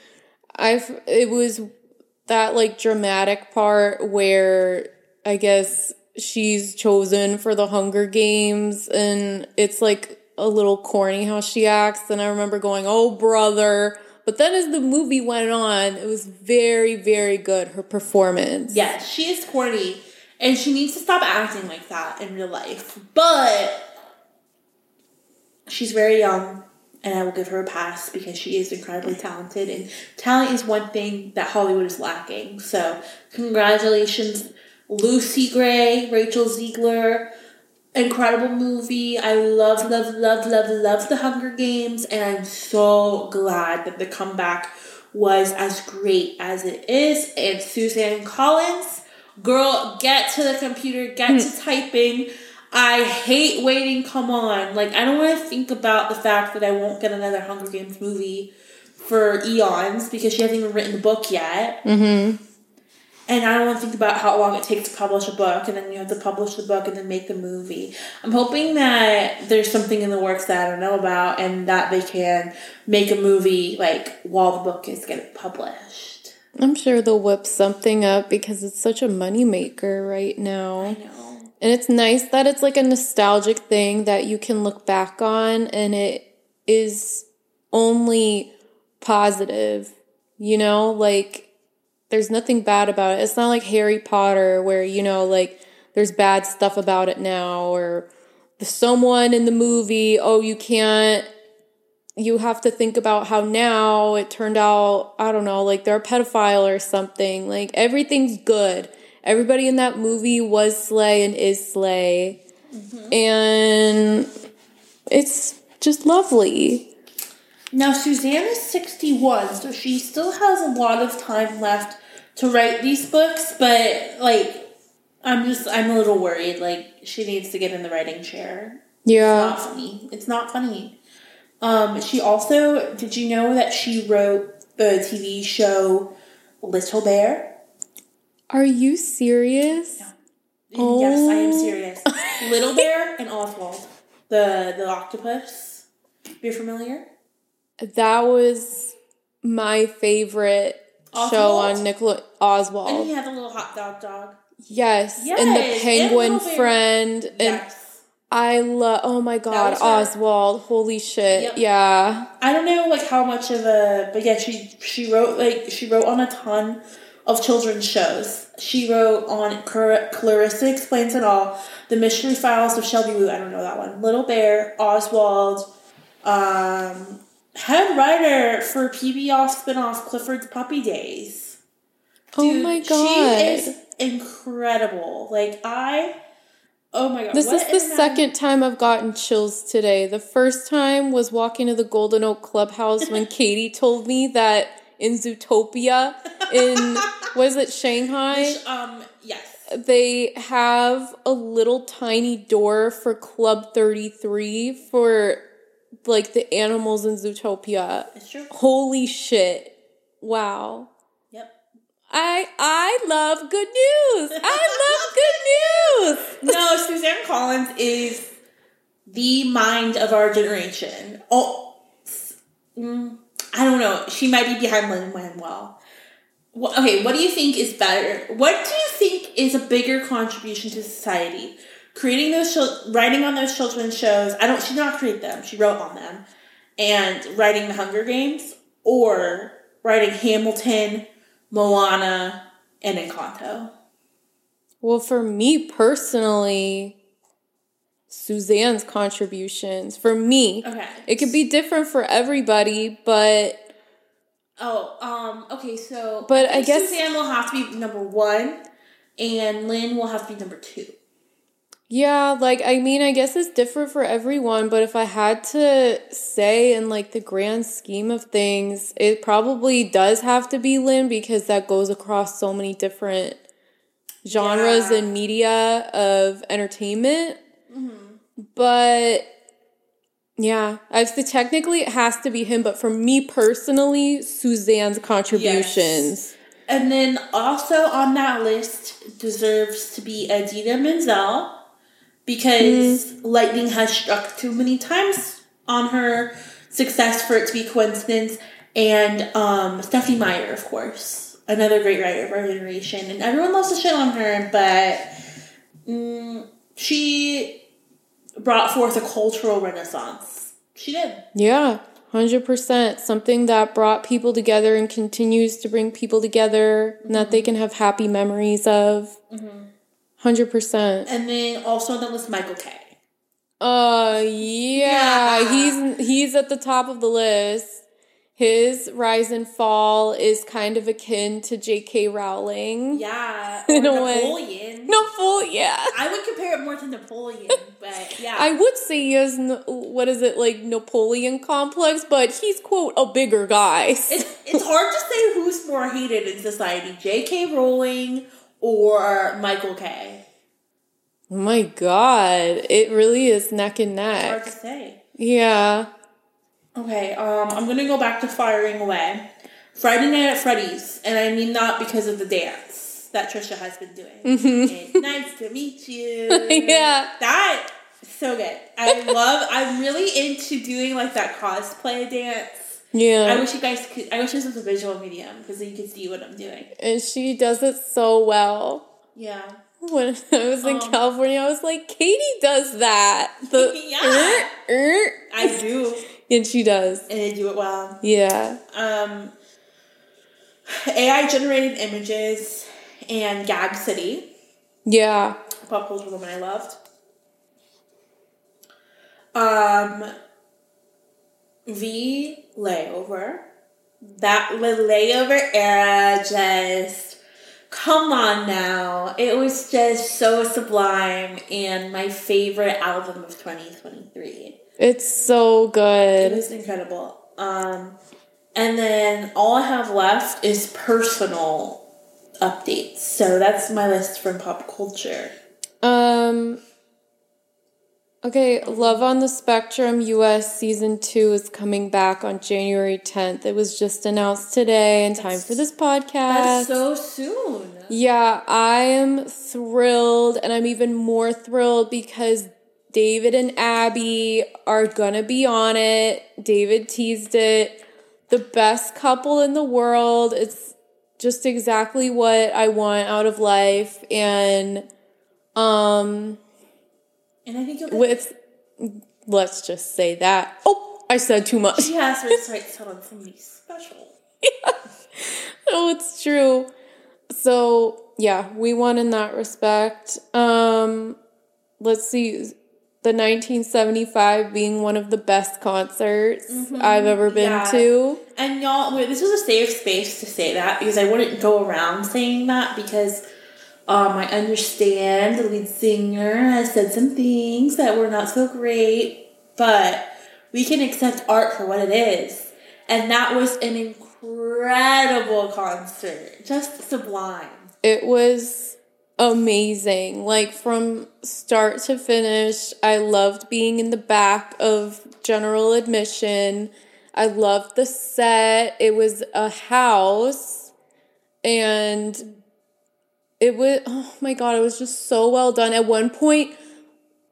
I've it was that like dramatic part where I guess she's chosen for the Hunger Games, and it's like a little corny how she acts. And I remember going, "Oh brother." But then as the movie went on, it was very, very good, her performance. Yes, she is corny, and she needs to stop acting like that in real life. But she's very young, and I will give her a pass because she is incredibly talented, and talent is one thing that Hollywood is lacking. So, congratulations, Lucy Gray, Rachel Zegler. Incredible movie. I love, love, love, love, love the Hunger Games, and I'm so glad that the comeback was as great as it is. And Suzanne Collins, girl, get to the computer, get to typing. I hate waiting. Come on. Like, I don't want to think about the fact that I won't get another Hunger Games movie for eons because she hasn't even written the book yet. Mm-hmm. And I don't want to think about how long it takes to publish a book, and then you have to publish the book and then make the movie. I'm hoping that there's something in the works that I don't know about, and that they can make a movie like while the book is getting published. I'm sure they'll whip something up because it's such a moneymaker right now. I know. And it's nice that it's like a nostalgic thing that you can look back on and it is only positive. You know, like there's nothing bad about it. It's not like Harry Potter where, you know, like there's bad stuff about it now or someone in the movie, oh, you can't you have to think about how now it turned out, I don't know, like they're a pedophile or something. Like everything's good. Everybody in that movie was Slay and is Slay. Mm-hmm. And it's just lovely. Now Suzanne is 61, so she still has a lot of time left to write these books, but like I'm just I'm a little worried. Like she needs to get in the writing chair. Yeah. It's not funny. It's not funny. Um, she also did you know that she wrote the TV show Little Bear? Are you serious? And Yes, I am Oh. serious. Little Bear and Oswald, the the octopus. You're familiar? That was my favorite show on Nicola Oswald. And he had the little hot dog dog. Yes, and the penguin Bear. friend and Yes. I love oh my god. Oswald. Holy shit. Yep. Yeah. I don't know like how much of a but yeah she she wrote like she wrote on a ton of children's shows. She wrote on Clar- Clarissa Explains It All, The Mystery Files of Shelby Woo. I don't know that one. Little Bear, Oswald, um, head writer for PBS spinoff Clifford's Puppy Days. oh my god. she is incredible. Like I, oh my god, This is the internet- second time I've gotten chills today. The first time was walking to the Golden Oak Clubhouse when <laughs> Katie told me that in Zootopia in <laughs> was it Shanghai? Um, yes. They have a little tiny door for Club 33 for like the animals in Zootopia. It's true. Holy shit. Wow. Yep. I I love good news. I <laughs> love good news. No, Suzanne Collins is the mind of our generation. Oh, mm, I don't know. She might be behind Lin Manuel. Well, okay, what do you think is better? What do you think is a bigger contribution to society? Creating those, writing on those children's shows. I don't. She did not create them. She wrote on them, and writing the Hunger Games, or writing Hamilton, Moana, and Encanto. Well, for me personally, Suzanne's contributions for me. Okay. It could be different for everybody, but Oh, um, okay, so But I think guess- Suzanne will have to be number one, and Lin will have to be number two. Yeah, like I mean, I guess it's different for everyone, but if I had to say in like the grand scheme of things, it probably does have to be Lin because that goes across so many different genres Yeah. and media of entertainment. Mm-hmm. But yeah, I so technically it has to be him, but for me personally, Suzanne's contributions. And then also on that list deserves to be Idina Menzel because lightning has struck too many times on her success for it to be coincidence. And um, Stephenie Meyer, of course, another great writer of our generation. And everyone loves to shit on her, but mm, she brought forth a cultural renaissance. She did. Yeah, 100%. Something that brought people together and continues to bring people together and that they can have happy memories of. 100%. And then also on the list, Michael Kay. Uh yeah, Yeah. he's he's at the top of the list. His rise and fall is kind of akin to J.K. Rowling. Yeah, <laughs> In a way. Napoleon. No full, yeah. I would compare it more to Napoleon, but yeah. I would say he has what is it like Napoleon complex, but he's quote a bigger guy. it's, it's hard to say who's more hated in society, J.K. Rowling or Michael K. Oh my god, it really is neck and neck. Hard to say. Yeah. Okay, um, I'm gonna go back to firing away. Friday Night at Freddy's, and I mean not because of the dance that Trisha has been doing. It's <laughs> nice to meet you. Mm-hmm. Yeah. That so good. I love. I'm really into doing like that cosplay dance. I wish you guys could. I wish this was a visual medium because then you could see what I'm doing. And she does it so well. Yeah. When I was in Um, California, I was like, Katie does that. <laughs> The Yeah. er, er. I do, <laughs> and she does. and they do it well. Yeah. Um, AI generated images and Gag City, Yeah. pop culture woman I loved. Um, V layover. That layover era just come on now. It was just so sublime and my favorite album of 2023. It's so good. It was incredible. Um, and then all I have left is personal updates. So that's my list from pop culture. Um Okay, Love on the Spectrum US season 2 is coming back on January 10th. It was just announced today in time for this podcast. That's so soon. Yeah, I am thrilled, and I'm even more thrilled because David and Abby are gonna be on it. David teased it. The best couple in the world. It's just exactly what I want out of life. And um And I think you'll with let's just say that. Oh, I said too much. she has her sights set on somebody special. <laughs> oh, it's true. So yeah, we won in that respect. Um, let's see, the 1975 being one of the best concerts I've ever been Yeah. to. And y'all, this was a safe space to say that because I wouldn't go around saying that because um, I understand the lead singer has said some things that were not so great, but we can accept art for what it is. And that was an incredible concert, just sublime. It was amazing. Like from start to finish, I loved being in the back of general admission. I loved the set. It was a house and it was oh my god, it was just so well done. At one point,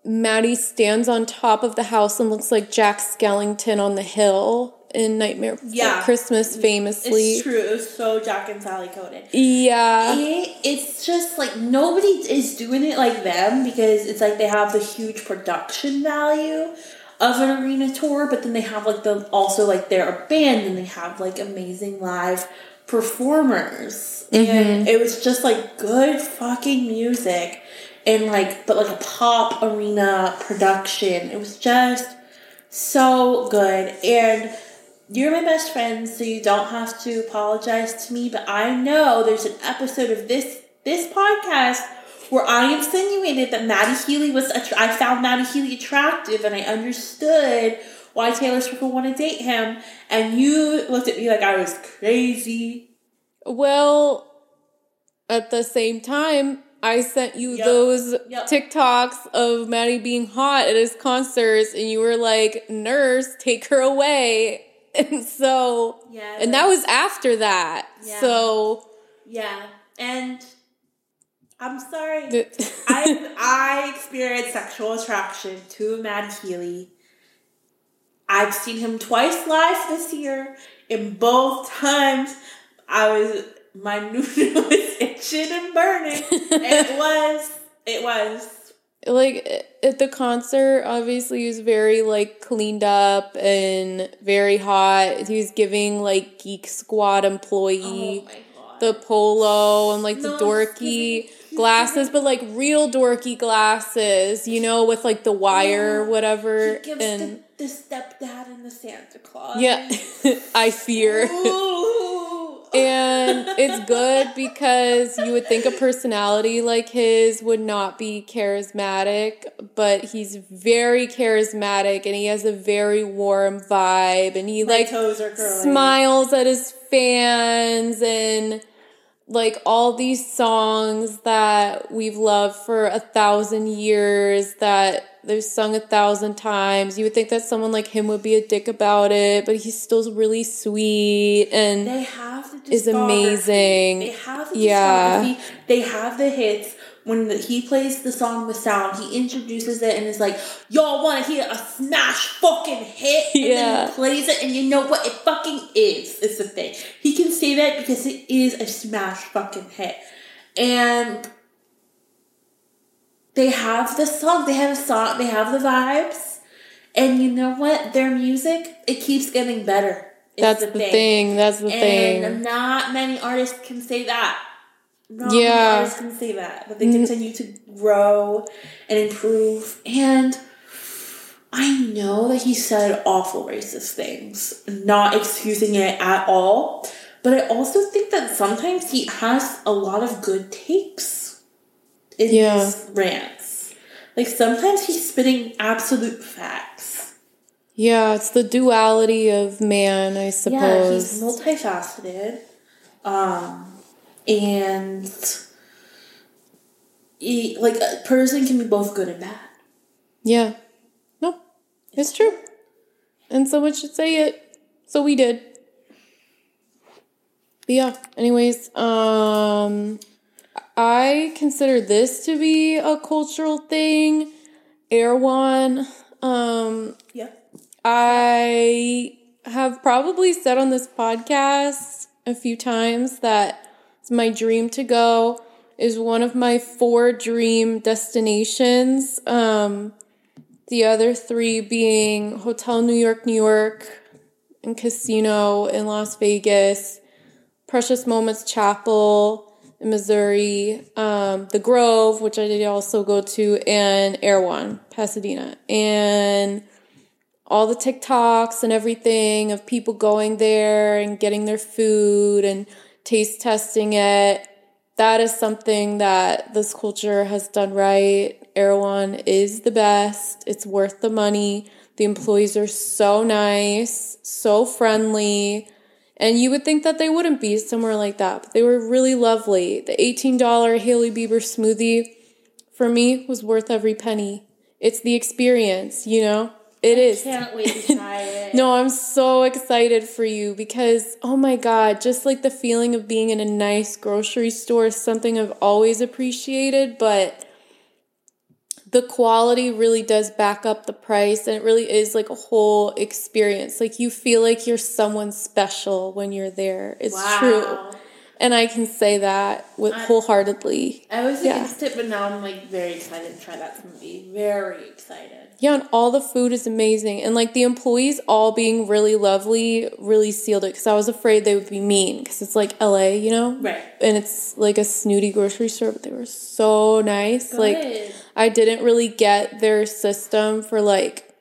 Matty stands on top of the house and looks like Jack Skellington on the hill in Nightmare Before Yeah. Christmas famously. It's true. It was so Jack and Sally coded. Yeah. It, it's just like nobody is doing it like them because it's like they have the huge production value of an arena tour, but then they have like the also like they're a band and they have like amazing live performers. Mm-hmm. And it was just like good fucking music. and like but like a pop arena production. It was just so good. And you're my best friend, so you don't have to apologize to me, but I know there's an episode of this this podcast where I insinuated that Matty Healy was att- I found Matty Healy attractive and I understood why Taylor Swift would want to date him and you looked at me like I was crazy. Well, at the same time, I sent you Yep. those Yep. TikToks of Matty being hot at his concerts, and you were like, "Nurse, take her away." <laughs> And so, Yeah. and that was after that. Yeah. So, yeah. And I'm sorry. I <laughs> I experienced sexual attraction to Matt Healy. I've seen him twice live this year. In both times, I was my <laughs> noodle was itching and burning. it <laughs> was. It was. like at the concert obviously he was very like cleaned up and very hot he was giving like geek squad employee Oh the polo and like No, the dorky glasses but like real dorky glasses you know with like the wire Yeah. whatever and the, stepdad and the Santa Claus. yeah <laughs> i fear. And <laughs> it's good because you would think a personality like his would not be charismatic, but he's very charismatic and he has a very warm vibe and he My like smiles at his fans and like all these songs that we've loved for a thousand years that they've sung a thousand times. You would think that someone like him would be a dick about it, but he's still really sweet and They have the is amazing. They have the Yeah. They have the hits. When the, he plays the song with sound, he introduces it and is like, "Y'all want to hear a smash fucking hit?" And then Yeah. he plays it, and you know what it fucking is. It's the thing he can say that because it is a smash fucking hit, and they have the song. They have a song. They have the vibes, and you know what? Their music it keeps getting better. That's the thing. That's the and thing. not many artists can say that. Not Yeah. many artists can say that. But they continue to grow and improve. And I know that he said awful racist things, not excusing it at all. But I also think that sometimes he has a lot of good takes in Yeah. his rants. Like sometimes he's spitting absolute facts. Yeah, it's the duality of man, I suppose. Yeah, he's multifaceted. Um, and he, like a person can be both good and bad. Yeah. No, it's true. And someone should say it. So we did. But yeah, anyways, um I consider this to be a cultural thing. Erewhon. Um Yeah. I have probably said on this podcast a few times that it's my dream to go is one of my four dream destinations. Um, the other three being Hotel New York, New York, and Casino in Las Vegas, Precious Moments Chapel Missouri, um, The Grove, which I did also go to, and Erewhon, Pasadena. And all the TikToks and everything of people going there and getting their food and taste testing it. That is something that this culture has done right. Erewhon is the best. It's worth the money. The employees are so nice, so friendly. And you would think that they wouldn't be somewhere like that, but they were really lovely. The $18 Hailey Bieber smoothie for me was worth every penny. It's the experience, you know? It is. Can't wait to <laughs> try it. No, I'm so excited for you because, oh my God, just like the feeling of being in a nice grocery store is something I've always appreciated, but the quality really does back up the price and it really is like a whole experience. Like you feel like you're someone special when you're there. It's true. And I can say that with I- wholeheartedly. I was Yeah. against it, but now I'm like very excited to try that smoothie. Very excited. Yeah, and all the food is amazing. And like the employees all being really lovely really sealed it because I was afraid they would be mean because it's like LA, you know? Right. And it's like a snooty grocery store, but they were so nice. Like I didn't really get their system for like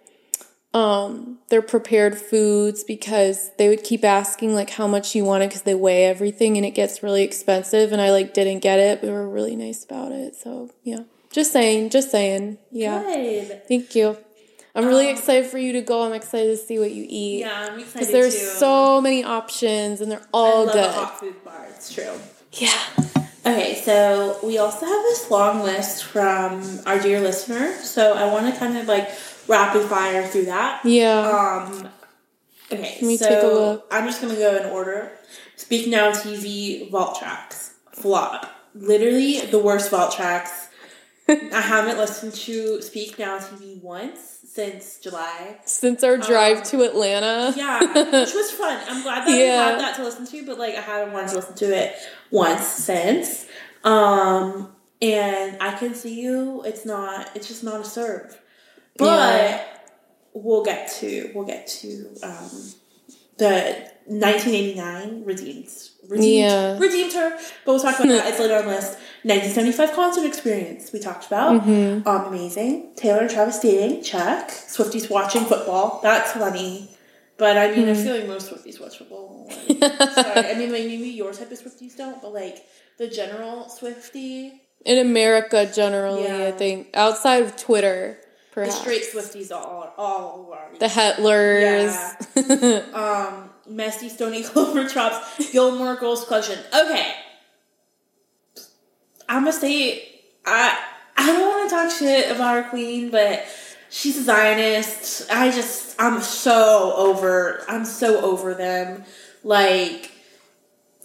um their prepared foods because they would keep asking like how much you wanted because they weigh everything and it gets really expensive and I like didn't get it but they were really nice about it so yeah just saying just saying yeah Good. thank you I'm really Um, excited for you to go I'm excited to see what you eat Yeah, I'm because there's too. so many options and they're all good hot food bar. It's true. yeah Okay, so we also have this long list from our dear listener. So I want to kind of like rapid fire through that. yeah Um, okay, me so take a look. I'm just gonna go in order. Speak Now TV vault tracks flop. Literally the worst vault tracks. I haven't listened to Speak Now TV once since July. since our drive Um, to Atlanta Yeah, <laughs> which was fun. I'm glad that we Yeah. had that to listen to, but like I haven't wanted to listen to it once since. Um, and I can see you. It's not. It's just not a serve. But Yeah. we'll get to we'll get to um, the 1989 redeemed redeemed Yeah. redeemed her. But we'll talk about <laughs> that. It's later on the list. 1975 concert experience we talked about. Mm-hmm. Um, amazing. Taylor and Travis dating. Check. Swifties watching football. That's funny. But I mean, I Mm-hmm. feel like most Swifties watch football. Sorry. I mean, like maybe your type of Swifties don't, but like the general Swifty, in America generally, Yeah. I think outside of Twitter, the perhaps straight Swifties all all the Hetlers. <laughs> um, messy Stony <laughs> Clover Chops, Gilmore Girls question. Okay, I'm gonna say I I don't want to talk shit about our queen, but she's a Zionist. I just I'm so over. I'm so over them. Like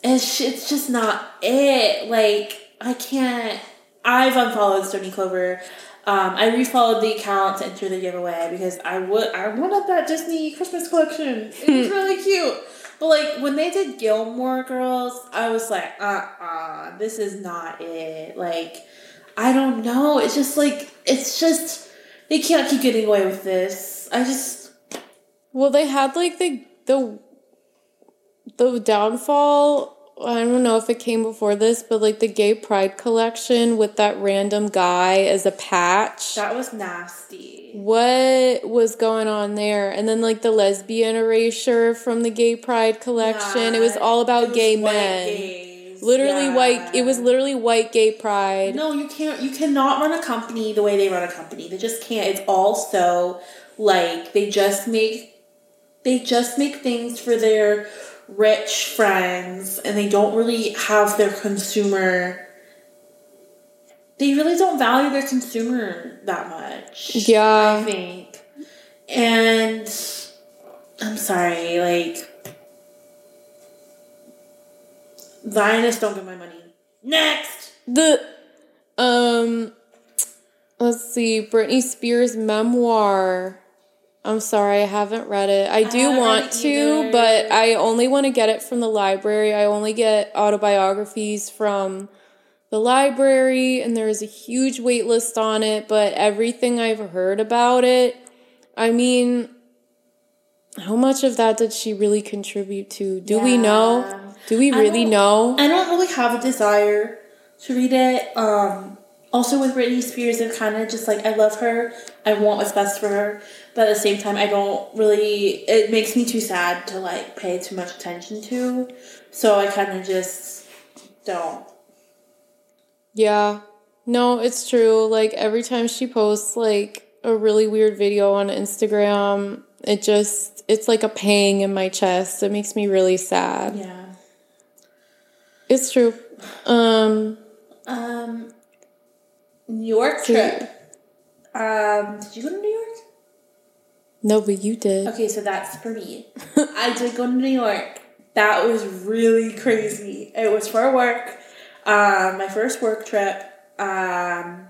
it's it's just not it. Like I can't. I've unfollowed Stoney Clover. Um, I refollowed the account to enter the giveaway because I would I wanted that Disney Christmas collection. It was <laughs> really cute. But like when they did Gilmore Girls, I was like, uh uh this is not it. Like I don't know. It's just like it's just they can't keep getting away with this. I just well, they had like the the the downfall. I don't know if it came before this, but like the gay pride collection with that random guy as a patch. that was nasty. what was going on there? And then like the lesbian erasure from the gay pride collection. it was all about was gay men. gays. Literally Yeah. white. It was literally white gay pride. No, you can't. You cannot run a company the way they run a company. They just can't. It's all so like they just make they just make things for their rich friends, and they don't really have their consumer. They really don't value their consumer that much. Yeah. I think, and I'm sorry, like Zionists don't get my money. Next. The um let's see, Britney Spears memoir. I'm sorry, I haven't read it. I do haven't want to, but I only want to get it from the library. I only get autobiographies from the library and there is a huge wait list on it, but everything I've heard about it, I mean, how much of that did she really contribute to? Do we know? Do we really don't- know? I don't really have a desire to read it. Um, also with Britney Spears, I'm kind of just like I love her. I want what's best for her, but at the same time, I don't really. It makes me too sad to like pay too much attention to. So I kind of just don't. Yeah. No, it's true. Like every time she posts like a really weird video on Instagram, it just it's like a pang in my chest. It makes me really sad. Yeah. It's true. Um Um, New York trip. Um, did you go to New York? No, but you did. Okay, so that's for me. <laughs> I did go to New York. That was really crazy. It was for work. Um, my first work trip. Um,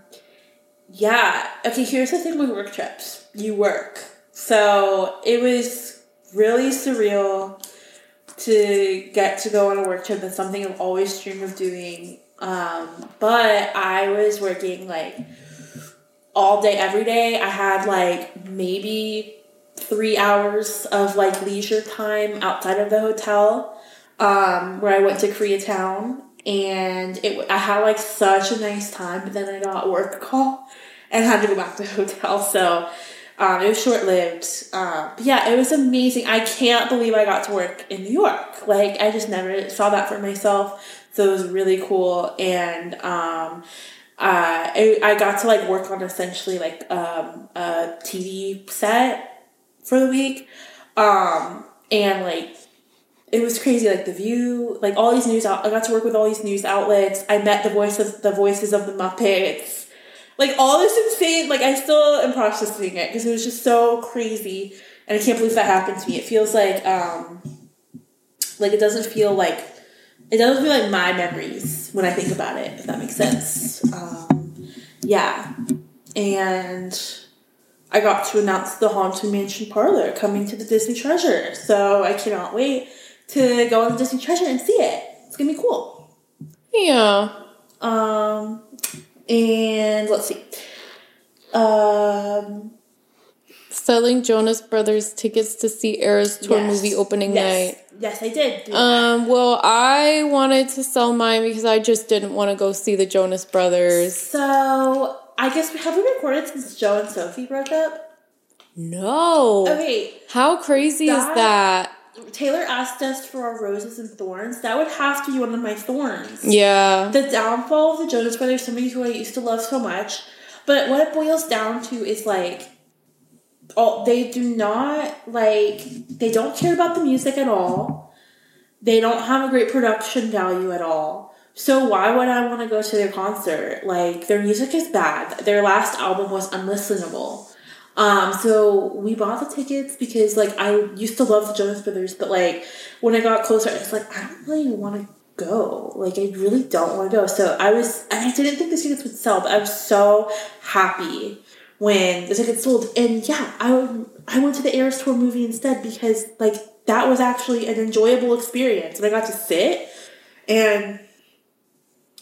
yeah. Okay, here's the thing with work trips. You work. So it was really surreal. to get to go on a work trip. That's something I've always dreamed of doing. Um, but I was working like all day, every day. I had like maybe three hours of like leisure time outside of the hotel um, where I went to Koreatown. And it, I had like such a nice time, but then I got work call and had to go back to the hotel. So um, it was short lived. Um, but yeah, it was amazing. I can't believe I got to work in New York. Like, I just never saw that for myself. So it was really cool. And um, uh, I, I got to like work on essentially like um, a TV set for the week. Um, and like, it was crazy. Like the View, like all these news. Out- I got to work with all these news outlets. I met the voice of the voices of the Muppets like all this insane like i still am processing it because it was just so crazy and i can't believe that happened to me it feels like um like it doesn't feel like it doesn't feel like my memories when i think about it if that makes sense um yeah and i got to announce the haunted mansion parlor coming to the disney treasure so i cannot wait to go on the disney treasure and see it it's gonna be cool Yeah. um, and let's see. Um, Selling Jonas Brothers tickets to see Eras tour yes. movie opening yes. night. Yes, I did. Um, well, I wanted to sell mine because I just didn't want to go see the Jonas Brothers. so I guess we haven't recorded since Joe and Sophie broke up. No. Okay, How crazy That- is that? Taylor asked us for our roses and thorns. That would have to be one of my thorns. Yeah. The downfall of the Jonas Brothers, somebody who I used to love so much. But what it boils down to is like, all they do not like they don't care about the music at all. They don't have a great production value at all. So why would I want to go to their concert? Like their music is bad. Their last album was unlistenable. Um, so we bought the tickets because like I used to love the Jonas Brothers, but like when I got closer, it's like I don't really want to go. Like I really don't want to go. So I was, and I didn't think the tickets would sell, but I was so happy when the tickets sold. And yeah, I I went to the Eras Tour movie instead because like that was actually an enjoyable experience, and I got to sit and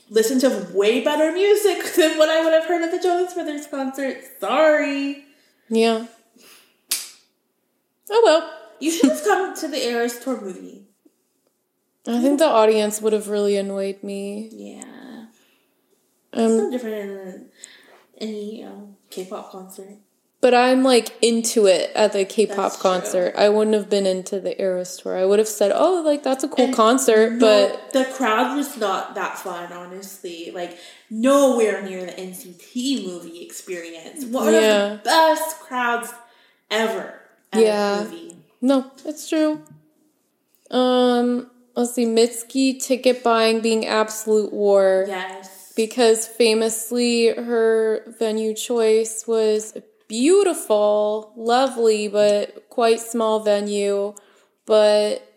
listen to way better music <laughs> than what I would have heard at the Jonas Brothers concert. Sorry. Yeah. Oh well. You should have come to the Eras Tour movie. I think the audience would have really annoyed me. Yeah. Um, No different than any um, K-pop concert. But I'm like into it at the K-pop concert. I wouldn't have been into the Eras tour. I would have said, "Oh, like that's a cool And concert," but the crowd was not that fun, honestly. Like nowhere near the NCT movie experience. One Yeah. of the best crowds ever at Yeah. a movie. no, it's true. Um, let's see, Mitski ticket buying being absolute war. Yes. because famously her venue choice was beautiful, lovely, but quite small venue. But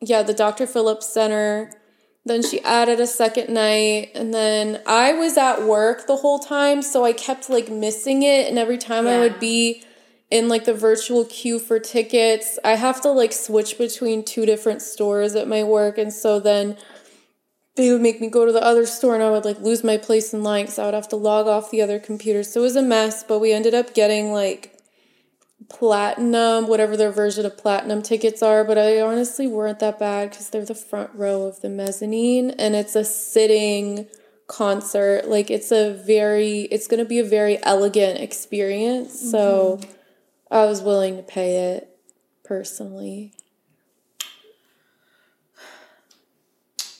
yeah, the Dr. Phillips Center. Then she added a second night, and then I was at work the whole time, so I kept like missing it. And every time I would be in like the virtual queue for tickets, I have to like switch between two different stores at my work, and so then they would make me go to the other store and I would like lose my place in line because I would have to log off the other computer. So it was a mess, but we ended up getting like platinum, whatever their version of platinum tickets are. But I honestly weren't that bad because they're the front row of the mezzanine and it's a sitting concert. Like it's a very, it's going to be a very elegant experience. So mm-hmm. I was willing to pay it personally.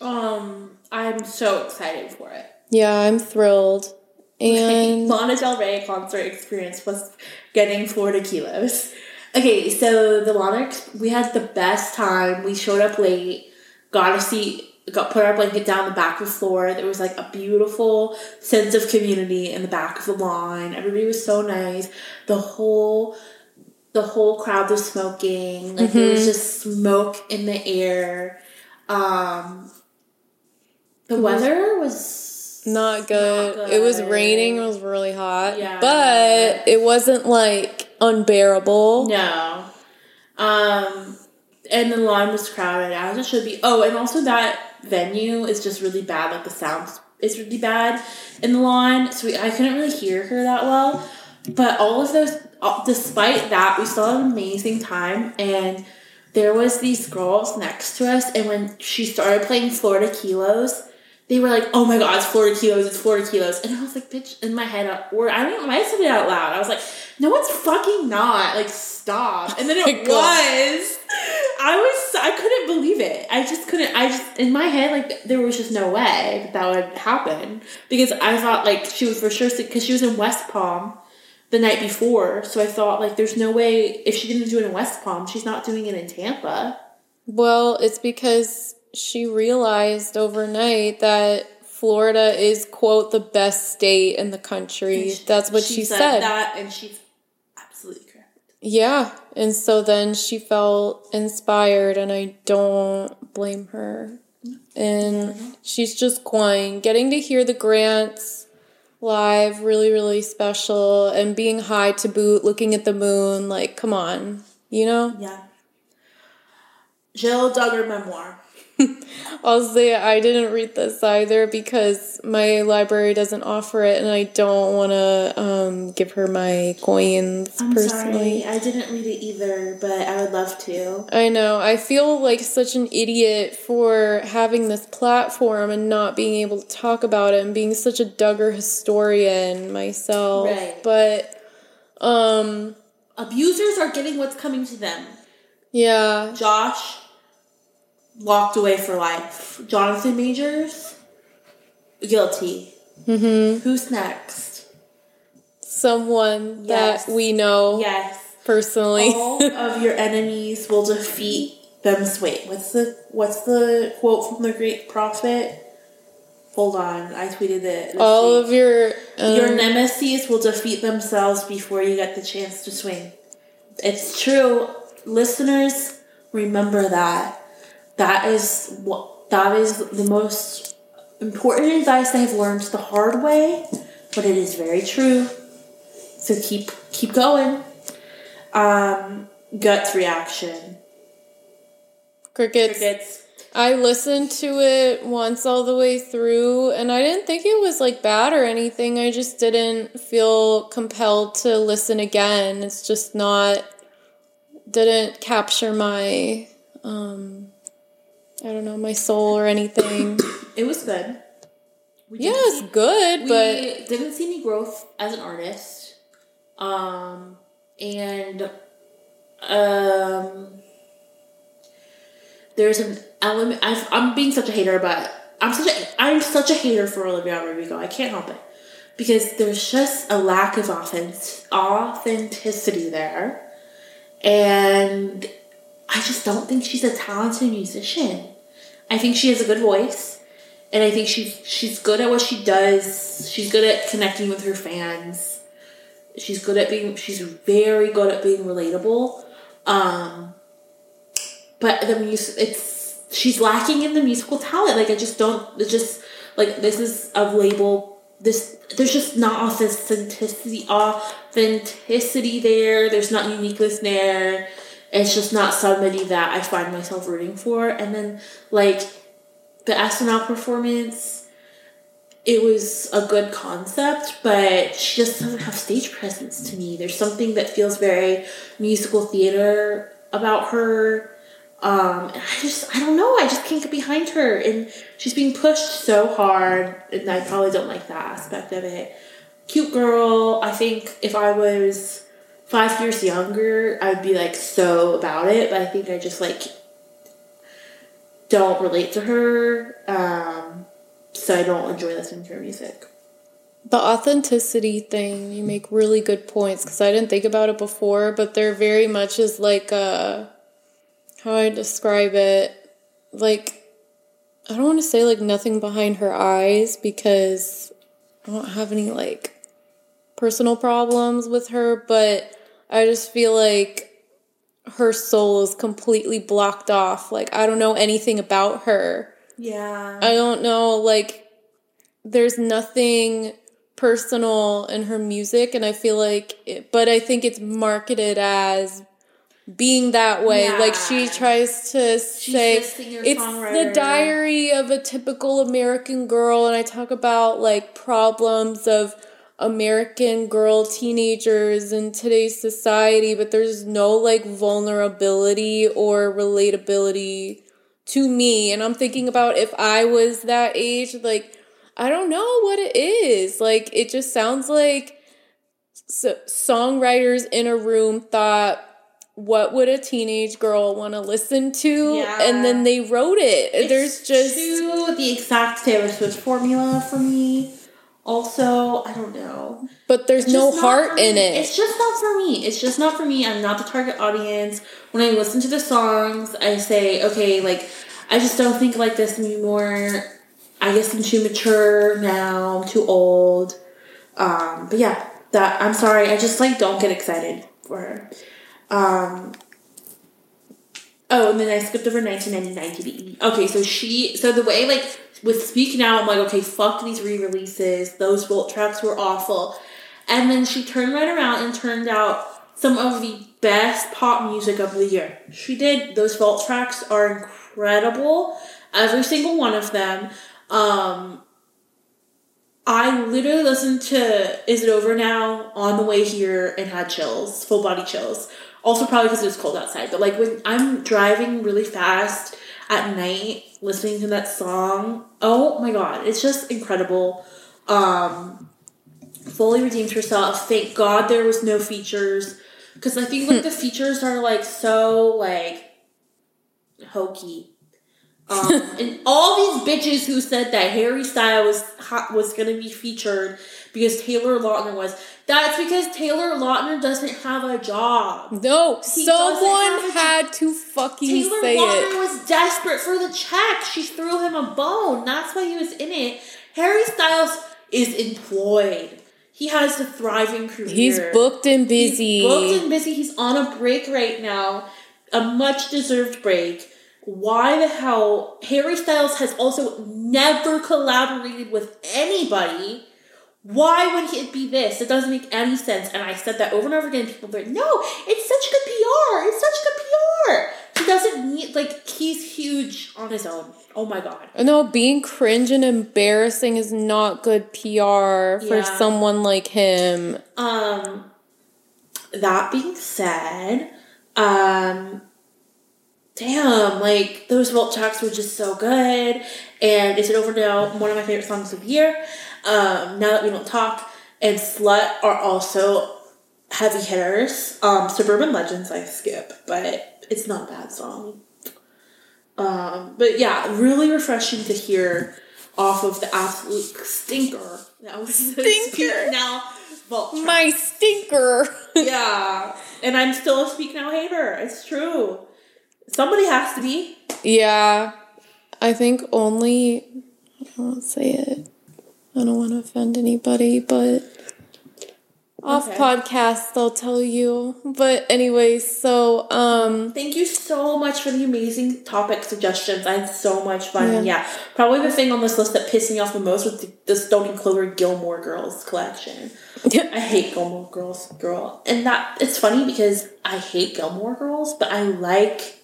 Um, I'm so excited for it. Yeah, I'm thrilled. And Lana Del Rey concert experience was getting Florida kilos. Okay, so the Lana, we had the best time. We showed up late, got a seat, got put our blanket down the back of the floor. There was like a beautiful sense of community in the back of the line. Everybody was so nice. The whole the whole crowd was smoking. Like there was just smoke in the air. Um, the weather was not good. Not It was raining. It was really hot. Yeah. But it wasn't like unbearable. No. Um and the line was crowded as it should be. Oh, and also that venue is just really bad. Like the sound is really bad in the lawn, so we, I couldn't really hear her that well. But all of those, despite that, we still had an amazing time. And there was these girls next to us, and when she started playing Florida Kilos, they were like, "Oh my God, it's Florida Kilos! It's Florida Kilos!" And I was like, "Bitch!" In my head, or I don't know, I said it out loud. I was like, "No, it's fucking not!" Like, stop! And then <laughs> oh it Oh was. I was. I couldn't believe it. I just couldn't. I just in my head, like, there was just no way that, that would happen because I thought like she was for sure because she was in West Palm the night before. So I thought like, there's no way if she didn't do it in West Palm, she's not doing it in Tampa. Well, it's because she realized overnight that Florida is quote the best state in the country. That's what she, said. That and she's absolutely correct. Yeah. And so then she felt inspired and I don't blame her. And she's just going, getting to hear the grants live, really, really special, and being high to boot, looking at the moon, like, come on, you know? Yeah. Jill Duggar memoir. <laughs> I'll say I didn't read this either because my library doesn't offer it, and I don't want to um, give her my coins I'm personally. sorry, I didn't read it either, but I would love to. I know. I feel like such an idiot for having this platform and not being able to talk about it and being such a Duggar historian myself. Right. But um Abusers are getting what's coming to them. yeah, Josh locked away for life. Jonathan Majors guilty. Mm-hmm. Who's next? someone Yes. that we know Yes. personally. All of your enemies will defeat them. Wait, what's the what's the quote from the great prophet? Hold on, I tweeted it. All see. of your um, your nemesis will defeat themselves before you get the chance to swing. It's true, listeners. Remember that. That is what that is the most important advice I have learned the hard way, but it is very true. So keep keep going. Um, guts reaction. crickets. Crickets. I listened to it once all the way through and I didn't think it was like bad or anything. I just didn't feel compelled to listen again. It's just not didn't capture my um I don't know, my soul or anything. <coughs> It was good. We yeah, it's see- good, we but didn't see any growth as an artist. Um, and um, there's an element. I've, I'm being such a hater, but I'm such a I'm such a hater for Olivia Rodrigo. I can't help it because there's just a lack of authentic, authenticity there, and I just don't think she's a talented musician. I think she has a good voice, and I think she's she's good at what she does. She's good at connecting with her fans. She's good at being. She's very good at being relatable. Um, but the music, it's she's lacking in the musical talent. Like I just don't. It's just like this is a label. This there's just not authenticity authenticity there. There's not uniqueness there. It's just not somebody that I find myself rooting for. And then like the SNL performance, it was a good concept, but she just doesn't have stage presence to me. There's something that feels very musical theater about her. Um, and I just, I don't know, I just can't get behind her. And she's being pushed so hard, and I probably don't like that aspect of it. Cute girl, I think if I was five years younger, I'd be like so about it, but I think I just like don't relate to her. Um, so I don't enjoy listening to her music. the authenticity thing, you make really good points because I didn't think about it before, but there very much is like a how I describe it? Like I don't want to say like nothing behind her eyes because I don't have any like personal problems with her, but I just feel like her soul is completely blocked off. Like I don't know anything about her. Yeah. I don't know, like, there's nothing personal in her music, and I feel like, it, but I think it's marketed as being that way. Yeah. Like she tries to say a singer, it's the diary of a typical American girl, and I talk about like problems of American girl teenagers in today's society, but there's no like vulnerability or relatability to me. And I'm thinking about if I was that age, like, I don't know what it is. Like, it just sounds like so, songwriters in a room thought, what would a teenage girl want to listen to? Yeah. And then they wrote it. There's just. the exact Taylor Swift formula for me. Also, I don't know. But there's no heart in it. It's just not for me. It's just not for me. I'm not the target audience. When I listen to the songs, I say, okay, like, I just don't think like this anymore. I guess I'm too mature now, i'm too old. Um, but yeah, that I'm sorry. I just like don't get excited for her. Um, oh, and then I skipped over 1999 to the E. Okay, so she, so the way like with Speak Now, I'm like, okay, fuck these re-releases. Those Vault tracks were awful. And then she turned right around and turned out some of the best pop music of the year. She did. Those Vault tracks are incredible. Every single one of them. Um, I literally listened to Is It Over Now on the way here and had chills, full body chills. Also, probably because it was cold outside. But like when I'm driving really fast at night, listening to that song, oh my god, it's just incredible. Um, fully redeemed herself. Thank God there was no features because I think like the <laughs> features are like so like hokey. Um, <laughs> and all these bitches who said that Harry Styles ha- was gonna be featured because Taylor Lautner was. That's because Taylor Lautner doesn't have a job. no, He someone had to fucking Taylor say Lautner it. was desperate for the check. She threw him a bone. That's why he was in it. Harry Styles is employed. He has a thriving career. He's booked and busy. He's booked and busy. He's on a break right now, a much deserved break. Why the hell? Harry Styles has also never collaborated with anybody. Why would it be this? It doesn't make any sense. And I said that over and over again. People were like, no, it's such good PR. It's such good PR. He doesn't need, like, he's huge on his own. Oh my God. No, being cringe and embarrassing is not good PR for Yeah. someone like him. Um, that being said, um, damn, like those Vault tracks were just so good. And Is It Over Now? One of my favorite songs of the year. Um, now that we don't talk, and Slut are also heavy hitters. Um, Suburban Legends I skip, but it's not a bad song. Um, but yeah, really refreshing to hear off of the absolute stinker. That was Stinker. Now Vault. My stinker. <laughs> Yeah, and I'm still a Speak Now hater. It's true. Somebody has to be. yeah, I think only. I don't say it. I don't want to offend anybody, but off Okay. podcast they'll tell you. But anyway, so um, Thank you so much for the amazing topic suggestions. I had so much fun. Yeah. Yeah, probably the thing on this list that pissed me off the most was the, the Stone and Clover Gilmore Girls collection. I hate Gilmore Girls, girl, and that it's funny because I hate Gilmore Girls, but I like.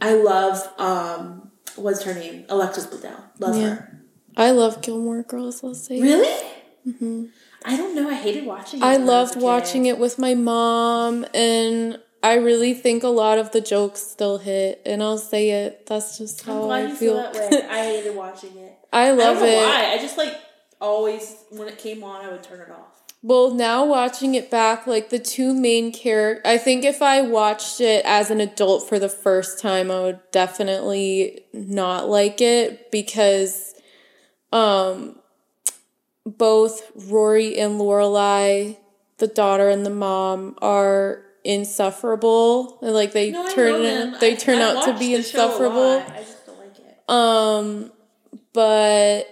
I love um, what's her name? Alexis Bledel. Love Yeah. her. I love Gilmore Girls. I'll say. Really? Mhm. I don't know. I hated watching. it I loved a watching it with my mom, and I really think a lot of the jokes still hit. And I'll say it. That's just how I you feel. feel that way. <laughs> I hated watching it. I I love don't know it. why. I just like always when it came on, I would turn it off. Well, now watching it back, like the two main characters, I think if I watched it as an adult for the first time, I would definitely not like it because um both Rory and Lorelai, the daughter and the mom, are insufferable. And like they No, I turn they turn I out to be the show a insufferable. I just don't like it. Um, but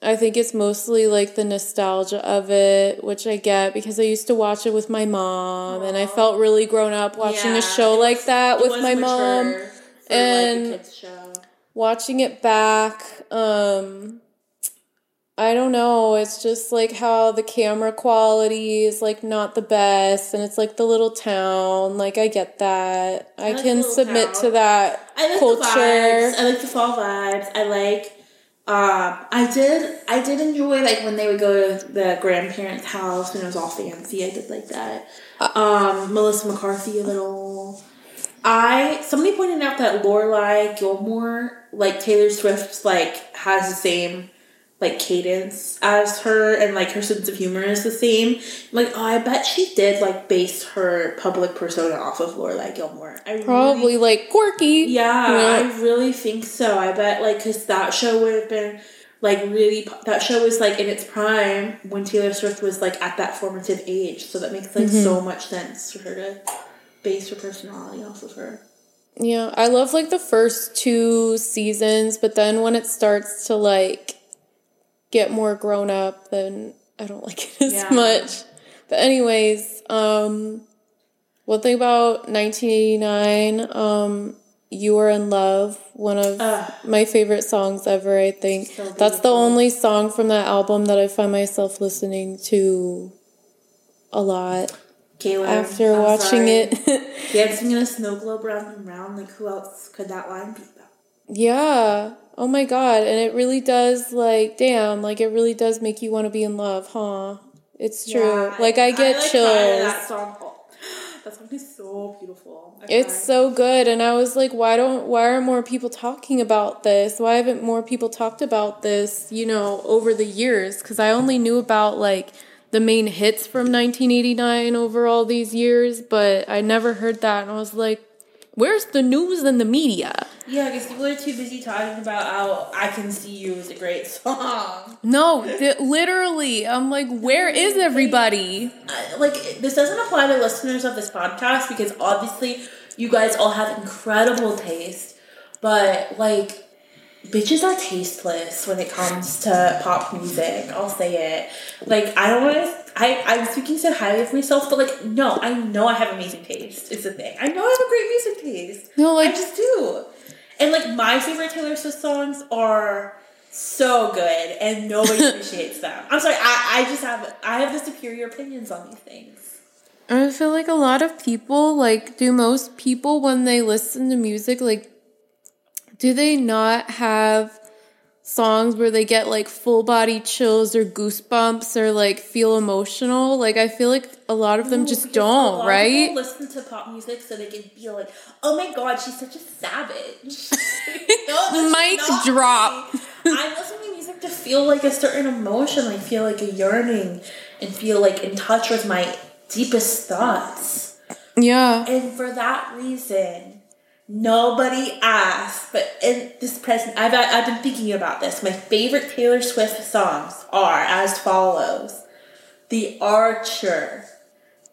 I think it's mostly like the nostalgia of it, which I get because I used to watch it with my mom, and I felt really grown up watching Yeah, a show it like that with my mom. and- like, a kids show. Watching it back, um, I don't know. It's just like how the camera quality is like not the best, and it's like the little town. Like I get that. I, like can submit town. to that I like culture. I like the fall vibes. I like. Um, I did. I did enjoy like when they would go to the grandparents' house and it was all fancy. I did like that. Um, Melissa McCarthy a little. I somebody pointed out that Lorelai Gilmore, like Taylor Swift, like has the same like cadence as her, and like her sense of humor is the same. Like, oh, I bet she did like base her public persona off of Lorelai Gilmore. I really Probably like quirky. yeah, Yeah. I really think so. I bet like because that show would have been like really that show was like in its prime when Taylor Swift was like at that formative age. So that makes like Mm-hmm. so much sense for her to base her personality off of her. Yeah, I love like the first two seasons, but then when it starts to like get more grown up, then I don't like it <laughs> as Yeah. much. But anyways, um one thing about 1989, um You Are in Love, one of Ugh. my favorite songs ever, I think. So That's the only song from that album that I find myself listening to a lot after I'm watching sorry. it. dancing in a snow globe round and round. Like who else could that line be? Yeah. Oh my god. And it really does like damn, like it really does make you want to be in love, huh? It's true. Yeah, like I get like, chills. That song, oh, that song is so beautiful. I It's so good and I was like why don't why aren't more people talking about this? Why haven't more people talked about this, you know, over the years cuz I only knew about like the main hits from 1989 over all these years, but I never heard that and I was like where's the news and the media? Yeah, because people are too busy talking about how I Can See You is a great song. No, th- literally. I'm like where is everybody? Like, this doesn't apply to listeners of this podcast because obviously you guys all have incredible taste, but like, bitches are tasteless when it comes to pop music. I'll say it. Like, I don't want to. I, I'm speaking so highly of myself, but like, no, I know I have amazing taste. It's a thing. I know I have a great music taste. No, like- I just do. And like, my favorite Taylor Swift songs are so good, and nobody <laughs> appreciates them. I'm sorry. I, I just have I have the superior opinions on these things. I feel like a lot of people, like, do most people when they listen to music, like, do they not have songs where they get like full body chills or goosebumps or like feel emotional? Like, I feel like a lot of them just a lot don't, right? listen to pop music so they can feel like, oh my god, she's such a savage. <laughs> no, <laughs> Mic drop. me. I'm listening to music to feel like a certain emotion, like feel like a yearning, and feel like in touch with my deepest thoughts. Yeah. And for that reason, nobody asked. But in this present, I've I've been thinking about this. My favorite Taylor Swift songs are as follows: "The Archer,"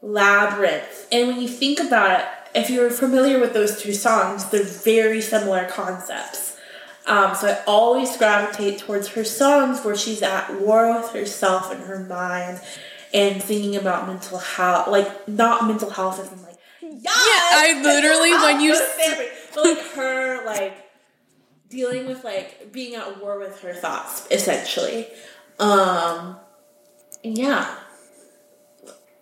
"Labyrinth." And when you think about it, if you're familiar with those two songs, they're very similar concepts. Um, so I always gravitate towards her songs where she's at war with herself and her mind and thinking about mental health, like not mental health as in yes, I literally, <laughs> when you go to s- but like her like dealing with like being at war with her thoughts essentially. Um, yeah,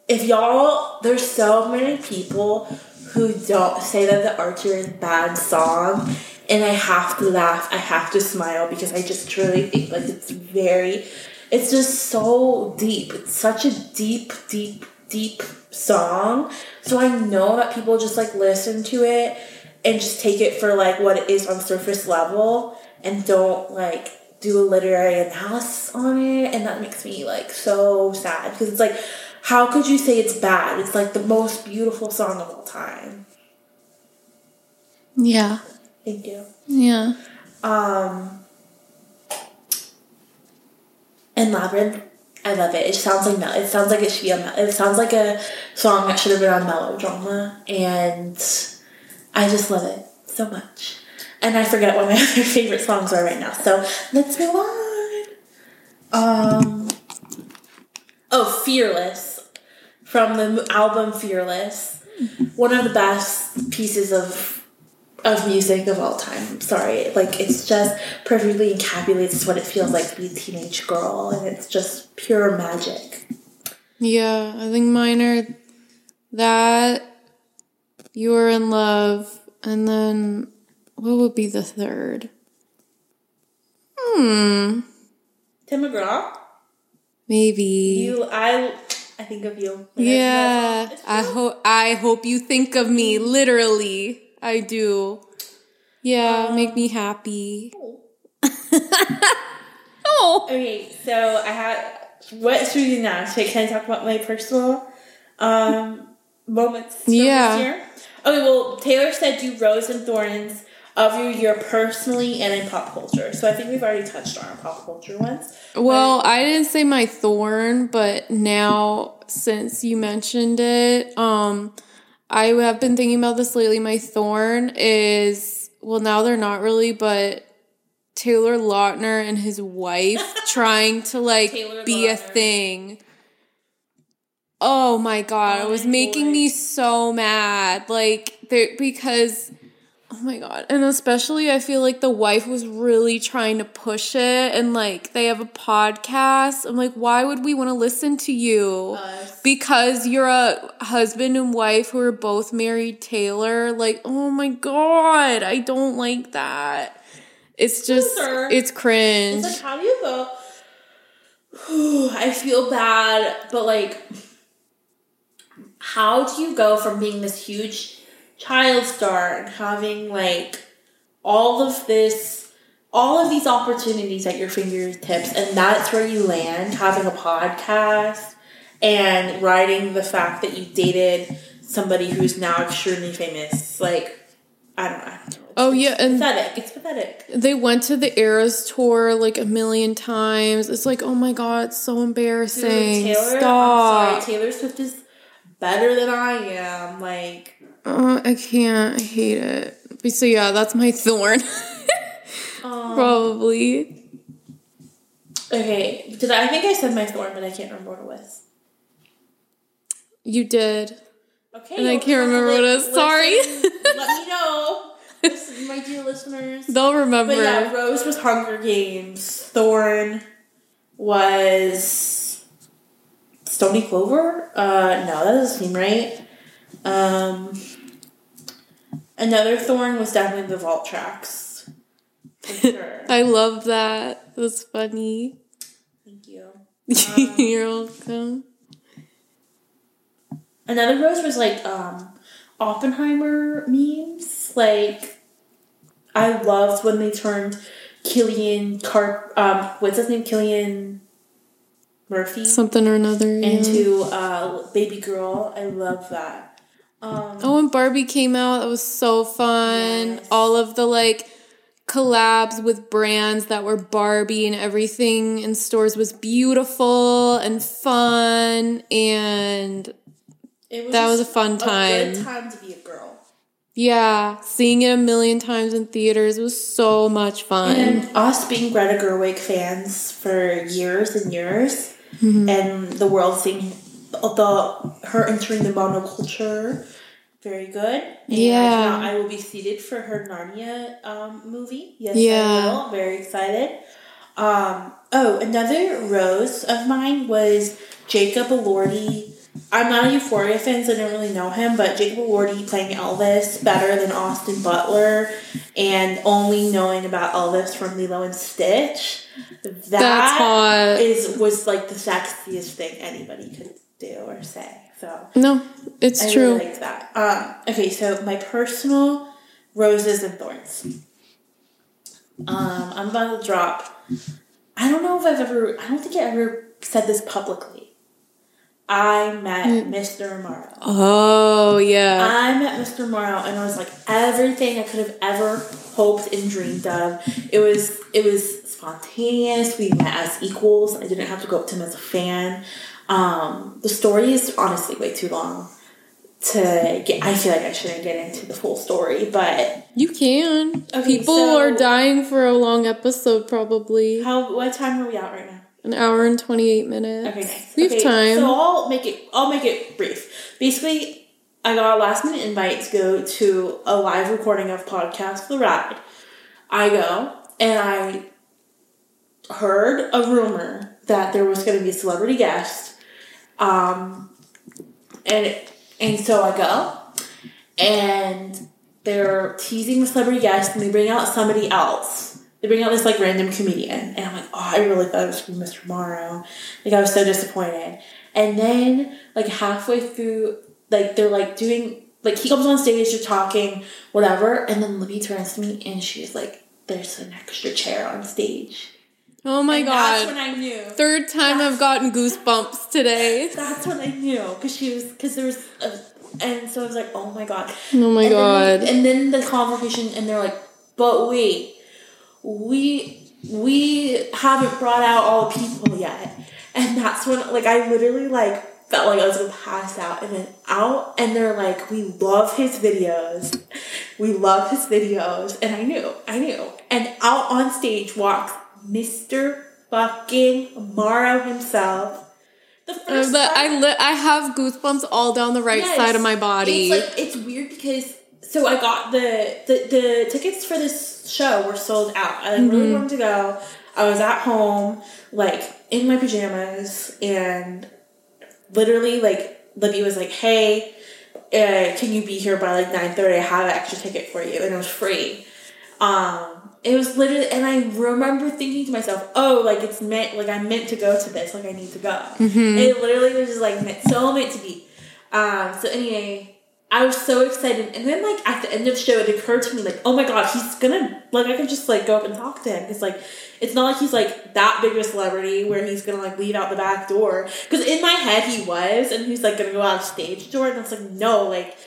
if y'all, there's so many people who don't say that the Archer is bad song, and I have to laugh, I have to smile because I just truly think like it's very, it's just so deep. It's such a deep, deep, deep song. So I know that people just like listen to it and just take it for like what it is on surface level and don't like do a literary analysis on it and that makes me like so sad because it's like how could you say it's bad it's like the most beautiful song of all time Yeah. thank you Yeah. um and labyrinth i love it. It sounds like mel- it sounds like it should be a mel- it sounds like a song that should have been on melodrama and i just love it so much. And i forget what my <laughs> other favorite songs are right now so let's move on. Um oh fearless from the album fearless. One of the best pieces of of music of all time. Sorry. Like it's just perfectly encapsulates what it feels like to be a teenage girl and it's just pure magic. Yeah, I think mine are that you're in love, and then what would be the third? Hmm, Tim McGraw, maybe. you I I think of you. yeah, I hope I hope you think of me literally. I do. Yeah, make me happy. <laughs> oh, Okay, so I have what should we do now? Should, can I talk about my personal um moments Yeah. this year? Okay, well Taylor said do Rose and Thorns of your year personally and in pop culture. So I think we've already touched on our pop culture ones. Well, I didn't say my thorn, but now since you mentioned it, um, I have been thinking about this lately. My thorn is well, now they're not really, but Taylor Lautner and his wife <laughs> trying to like Taylor be a thing. Oh my god, Oh it was making boy. me so mad. Like, because Oh my god. And especially I feel like the wife was really trying to push it and like they have a podcast. I'm like, why would we want to listen to you? Us. Because you're a husband and wife who are both married Taylor. Like, oh my god, I don't like that. It's just Loser. it's cringe. It's like how do you go <sighs> I feel bad, but like how do you go from being this huge child star and having like all of this all of these opportunities at your fingertips and that's where you land having a podcast and writing the fact that you dated somebody who's now extremely famous like i don't know oh yeah, and pathetic it's pathetic they went to the Eras tour like a million times. It's like, oh my god, it's so embarrassing. Dude, Taylor, Stop. I'm sorry, Taylor Swift is better than I am. Like, Uh, I can't. I hate it. So yeah, that's my <laughs> thorn. um, Probably. okay, did I, think I said my thorn, but I can't remember what it was. You did. Okay, And I can't remember what it was. Sorry. let me <laughs> know, Listen, my dear listeners. They'll remember. But yeah, Rose was Hunger Games. Thorn was Stoney Clover. Uh, no, that doesn't seem right. Um, another Thorn was definitely the Vault tracks. <laughs> Sure. I love that. That's funny. Thank you. <laughs> You're welcome. Another rose was like um Oppenheimer memes. Like I loved when they turned Killian Carp um what's his name? Cillian Murphy Something or another. yeah. into uh baby girl. I love that. Um Oh, when Barbie came out, that was so fun. Yes. All of the like collabs with brands that were Barbie and everything in stores was beautiful and fun and it that was a fun A time. good time to be a girl. yeah, seeing it a million times in theaters was so much fun. And us being Greta Gerwig fans for years and years, Mm-hmm. and the world seeing the her entering the monoculture, very good. And Yeah. now I will be seated for her Narnia um, movie. Yes, Yeah. I will. Very excited. Um, oh, another rose of mine was Jacob Elordi. I'm not a Euphoria fan, so I don't really know him, but Jacob Elordi playing Elvis better than Austin Butler, and only knowing about Elvis from Lilo and Stitch. That's That hot. is was like the sexiest thing anybody could do or say. So no, it's I true. really that. Um, okay, so my personal roses and thorns. Um, I'm about to drop. I don't know if I've ever. I don't think I ever said this publicly. I met Hmm. Mr. Morrow. oh, yeah. I met Mr. Morrow and I was like everything I could have ever hoped and dreamed of. It was it was spontaneous. We met as equals. I didn't have to go up to him as a fan. Um, the story is honestly way too long to get. I feel like I shouldn't get into the full story, but you can. Okay, People so- are dying for a long episode, probably. how what time are we at right now? An hour and 28 minutes. Okay, nice. We have Okay, time. So I'll make it. I'll make it brief. Basically, I got a last minute invite to go to a live recording of podcast The Ride. I go and I heard a rumor that there was going to be a celebrity guest. Um, and and so I go, and they're teasing the celebrity guest, and they bring out somebody else. They bring out this like random comedian, and I'm like, oh, I really thought it was be Mr. Morrow. Like I was so disappointed. And then like halfway through, like they're like doing like he comes on stage, they're talking, whatever, and then Libby turns to me and she's like, "There's an extra chair on stage." Oh my And god. That's when I knew. Third time I've gotten goosebumps today. That's when I knew because she was because there was a, and so I was like, oh my god. Oh my and god. Then, and then the conversation, and they're like, but wait, we we haven't brought out all the people yet, and that's when like I literally like felt like I was gonna pass out, and then out, and they're like, we love his videos, we love his videos, and I knew, I knew, and out on stage walks Mister fucking Morrow himself. The Uh, first time- I li- I have goosebumps all down the right Yes. side of my body. It's like it's weird because so I got the the, the tickets for this show were sold out. I like, really Mm-hmm. wanted to go. I was at home, like in my pajamas, and literally like Libby was like, "Hey, uh, can you be here by like nine thirty? I have an extra ticket for you, and it was free." Um, it was literally, and I remember thinking to myself, "Oh, like it's meant, like I'm meant to go to this, like I need to go." Mm-hmm. It literally was just like meant, so meant to be. Um, so anyway, I was so excited, and then like at the end of the show, it occurred to me like, oh my god, he's gonna like I can just like go up and talk to him because like it's not like he's like that big of a celebrity where he's gonna like leave out the back door. Because in my head he was, and he's like gonna go out of stage door, and I was like, no, like.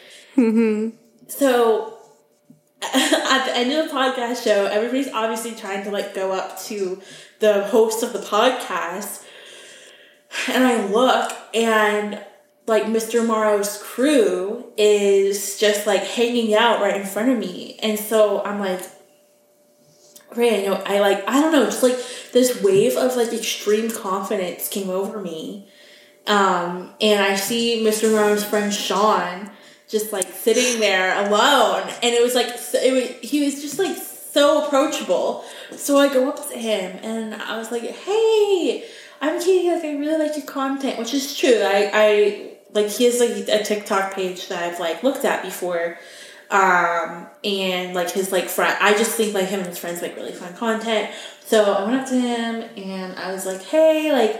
So at the end of the podcast show, everybody's obviously trying to like go up to the host of the podcast. And I look and like Mr. Morrow's crew is just like hanging out right in front of me. And so I'm like, right, I know, I like, I don't know, just like this wave of like extreme confidence came over me. Um, and I see Mr. Morrow's friend Sean just like sitting there alone, and it was like it was, he was just like so approachable. So I go up to him and I was like, "Hey, I'm Katie. Like, I really like your content, which is true. I, I like he has like a TikTok page that I've like looked at before." um and like his like friend i just think like him and his friends make really fun content so i went up to him and i was like hey like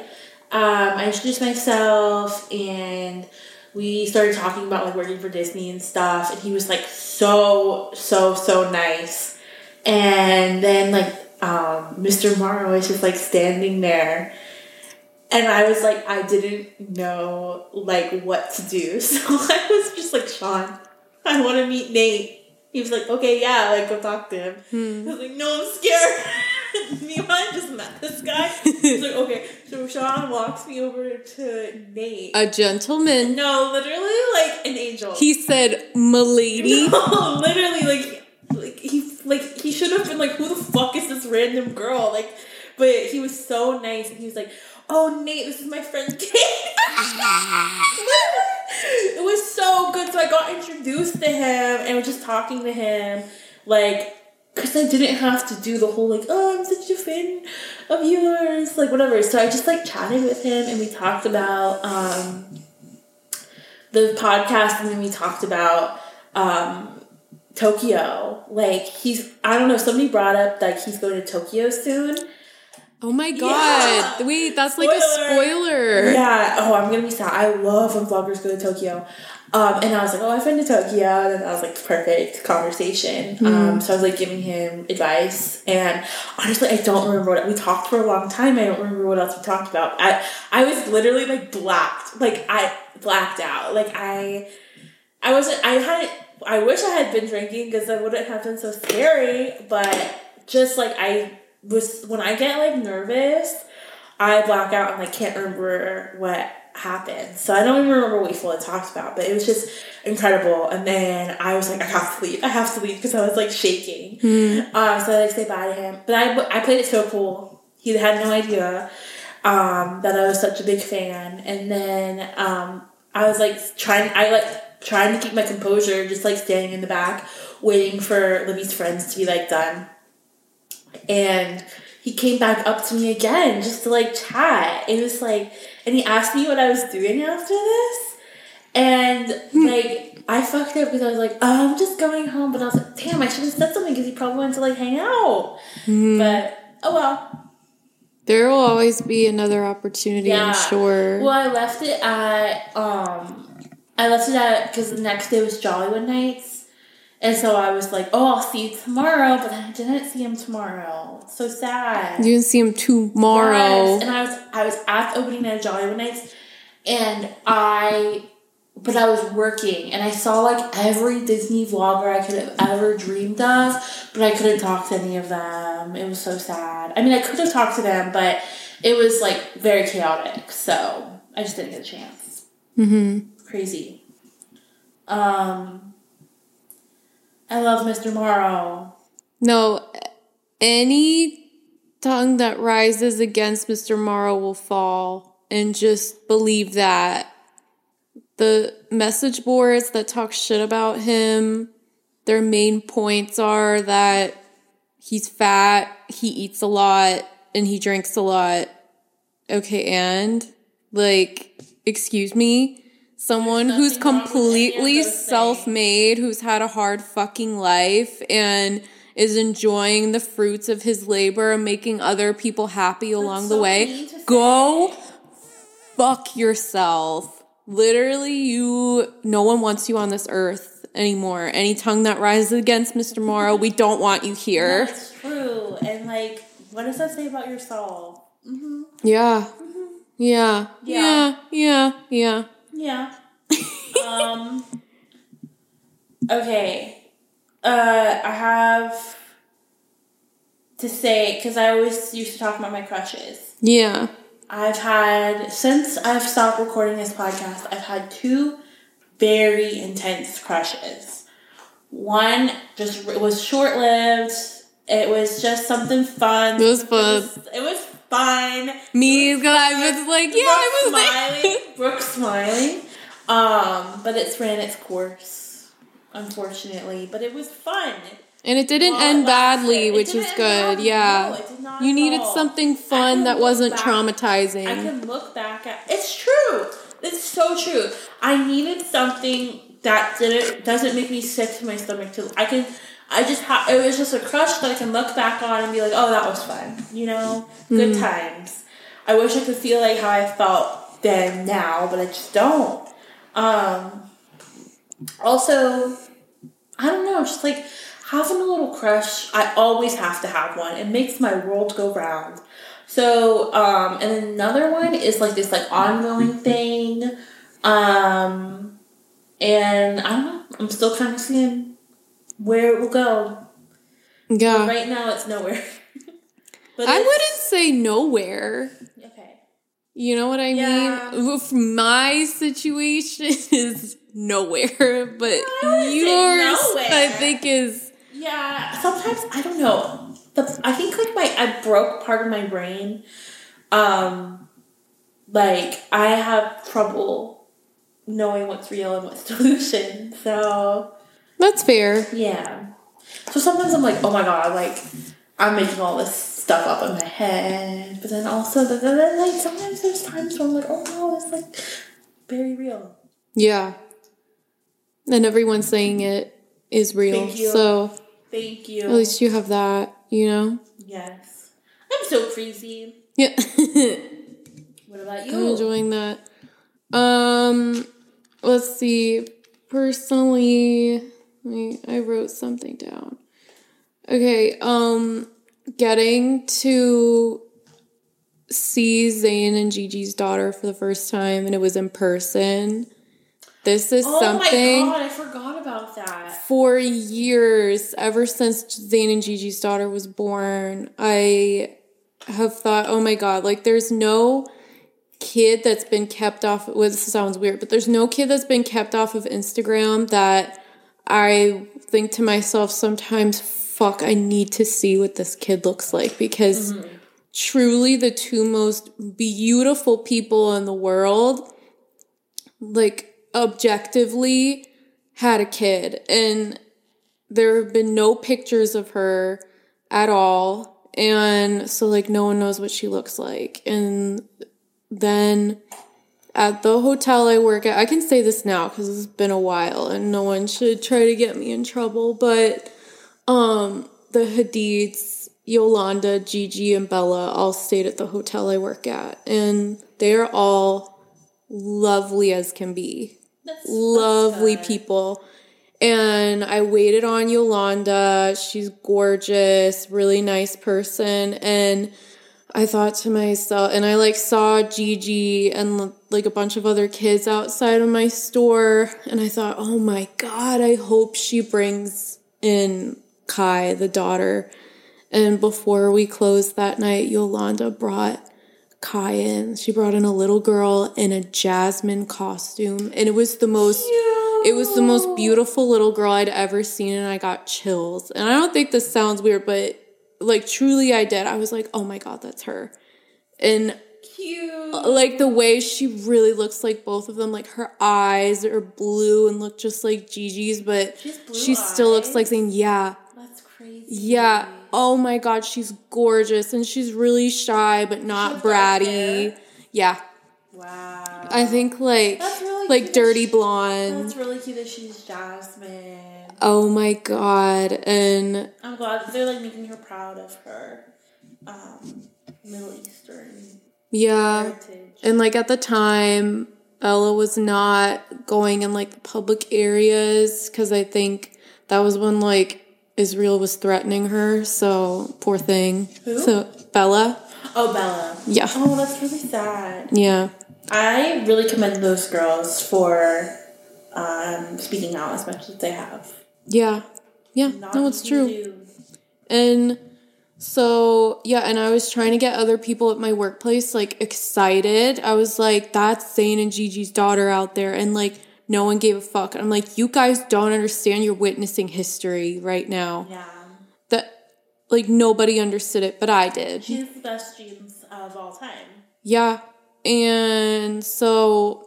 um i introduced myself and we started talking about like working for disney and stuff and he was like so so so nice and then like um mr morrow is just like standing there and I was like, I didn't know like what to do, <laughs> so I was just like, Sean, I want to meet Nate. He was like, okay, yeah, like go talk to him. I was like, no, I'm scared. <laughs> <laughs> Meanwhile, I just met this guy. He's like, okay, so Sean walks me over to Nate. a gentleman. no, literally like an angel. He said, "Milady." <laughs> No, literally, like, like he, like he should have been like, "Who the fuck is this random girl?" Like, but he was so nice, and he was like, "Oh, Nate, this is my friend <laughs> Kate." it was so good. So I got introduced to him and was just talking to him, like, because I didn't have to do the whole like, "Oh, I'm such a fan of yours," like whatever. So I just like chatted with him, and we talked about um the podcast, and then we talked about um Tokyo. Like he's I don't know, somebody brought up like he's going to Tokyo soon. Oh my god! Yeah. Wait, that's like a Spoiler. spoiler. Yeah, oh I'm gonna be sad. I love when vloggers go to Tokyo. Um, and I was like, oh, I've been to Tokyo, and then I was like, perfect conversation. Um, so I was like giving him advice, and honestly, I don't remember what we talked for a long time. I don't remember what else we talked about. I I was literally like blacked, like I blacked out. Like I, I wasn't. I had. I wish I had been drinking because that wouldn't have been so scary. But just like I was, when I get like nervous, I black out and like can't remember what happened. So I don't even remember what we fully talked about, but it was just incredible. And then I was like, I have to leave. I have to leave because I was like shaking. Um, so I like say bye to him. But I, I played it so cool. He had no idea um, that I was such a big fan. And then um, I was like trying. I like trying to keep my composure, just like standing in the back, waiting for Libby's friends to be like done. And he came back up to me again just to like chat. It was like, and he asked me what I was doing after this. And like, I fucked up because I was like, oh, I'm just going home. But I was like, damn, I should have said something because he probably wanted to like hang out. But oh well. There will always be another opportunity, Yeah. I'm sure. Well, I left it at um, I left it at because the next day was Jollywood nights, and so I was like, oh, I'll see you tomorrow, but then I didn't see him tomorrow. So sad. you can see him tomorrow. Yes, And I was I was at the opening night of Jollywood nights, and I. But I was working and I saw like every Disney vlogger I could have ever dreamed of, but I couldn't talk to any of them. It was so sad. I mean, I could have talked to them, but it was like very chaotic, so I just didn't get a chance. Mm-hmm. Crazy. Um, I love Mr. Morrow. No, any tongue that rises against Mr. Morrow will fall. And just believe that. The message boards that talk shit about him, their main points are that he's fat, he eats a lot, and he drinks a lot. Okay, and like, excuse me, someone who's nothing wrong with any of completely self made, who's had a hard fucking life and is enjoying the fruits of his labor and making other people happy along the so way. Go fuck yourself. Literally, you, no one wants you on this earth anymore. Any tongue that rises against Mr. Morrow, we don't want you here. That's true. And like, what does that say about yourself? Mm-hmm. Yeah. Yeah. Yeah. Yeah. Yeah. Yeah. Yeah. <laughs> um. Okay. Uh, I have to say because I always used to talk about my crushes. Yeah. I've had since I've stopped recording this podcast. I've had two very intense crushes. One just was short lived. It was just something fun. It was fun. It was, it was fun. Me, because I was like, yeah, I was smiling. like, <laughs> Brooke smiling. Um, but it's ran its course, unfortunately. But it was fun. and it didn't Well, end badly, It which didn't is good. Yeah. No, it you needed all. something fun that wasn't back- traumatizing. I can look back at it's true. It's so true. I needed something that didn't doesn't make me sick to my stomach. To I can, I just ha- it was just a crush that I can look back on and be like, oh, that was fun. You know, good Mm. times. I wish I could feel like how I felt then now, but I just don't. Um. Also, I don't know, just like having a little crush, I always have to have one. It makes my world go round. So, um, and another one is like this like ongoing thing. Um, and I don't know, I'm still kind of seeing where it will go. yeah. Right now, it's nowhere. <laughs> but I wouldn't say nowhere. Okay. You know what I Yeah. mean? My situation <laughs> is nowhere, but yours, nowhere. I think, is Yeah, sometimes I don't know. The, I think like my I broke part of my brain. Um, like I have trouble knowing what's real and what's <laughs> delusion. So that's fair. yeah. So sometimes I'm like, oh my god, like I'm making all this stuff up in my head, but then also, but then like sometimes there's times where I'm like, oh no, it's like very real. Yeah. And everyone saying it is real. Thank you. So Thank you. at least you have that, you know? yes, I'm so crazy. Yeah. <laughs> What about you? I'm enjoying that. Um, let's see. Personally, me- I wrote something down. Okay, um, getting to see Zayn and Gigi's daughter for the first time, and it was in person. This is something. Oh something my god, I forgot about that. for years, ever since Zayn and Gigi's daughter was born, I have thought, oh my god, like there's no kid that's been kept off. Well, this sounds weird, but there's no kid that's been kept off of Instagram that I think to myself sometimes, fuck, I need to see what this kid looks like because mm-hmm. truly the two most beautiful people in the world, like objectively, had a kid. And there have been no pictures of her at all. And so like no one knows what she looks like. And then at the hotel I work at I can say this now cuz it's been a while and no one should try to get me in trouble but um the Hadids Yolanda, Gigi, and Bella all stayed at the hotel I work at, and they're all lovely as can be. That's, lovely that's people. And I waited on Yolanda. She's gorgeous, really nice person. And I thought to myself, and I like saw Gigi and like a bunch of other kids outside of my store. And I thought, oh my God, I hope she brings in Kai, the daughter. And before we closed that night, Yolanda brought Kai in. She brought in a little girl in a jasmine costume. And it was the most it was the most beautiful little girl I'd ever seen and I got chills. And I don't think this sounds weird, but like truly I did. I was like, "Oh my god, that's her." And Cute. Uh, like the way she really looks like both of them like her eyes are blue and look just like Gigi's, but She she still looks like Zayn, "Yeah, That's crazy. yeah. Oh my god, she's gorgeous and she's really shy but not bratty. Yeah. Wow. I think like really like dirty blonde. That's really cute that she's Jasmine. Oh my god. And I'm glad they're like making her proud of her um, Middle Eastern yeah. heritage. And like at the time Ella was not going in like the public areas cuz I think that was when like Israel was threatening her, so poor thing. Who? So Bella. Oh, Bella. Yeah. Oh, that's really sad. Yeah. I really commend those girls for um, speaking out as much as they have. Yeah. Yeah. Not no, it's true. do. And so, yeah, and I was trying to get other people at my workplace like excited. I was like, that's Zayn and Gigi's daughter out there. And like, no one gave a fuck. I'm like, you guys don't understand you're witnessing history right now. Yeah. That, like, nobody understood it, but I did. She's the best genes of all time. Yeah. And so,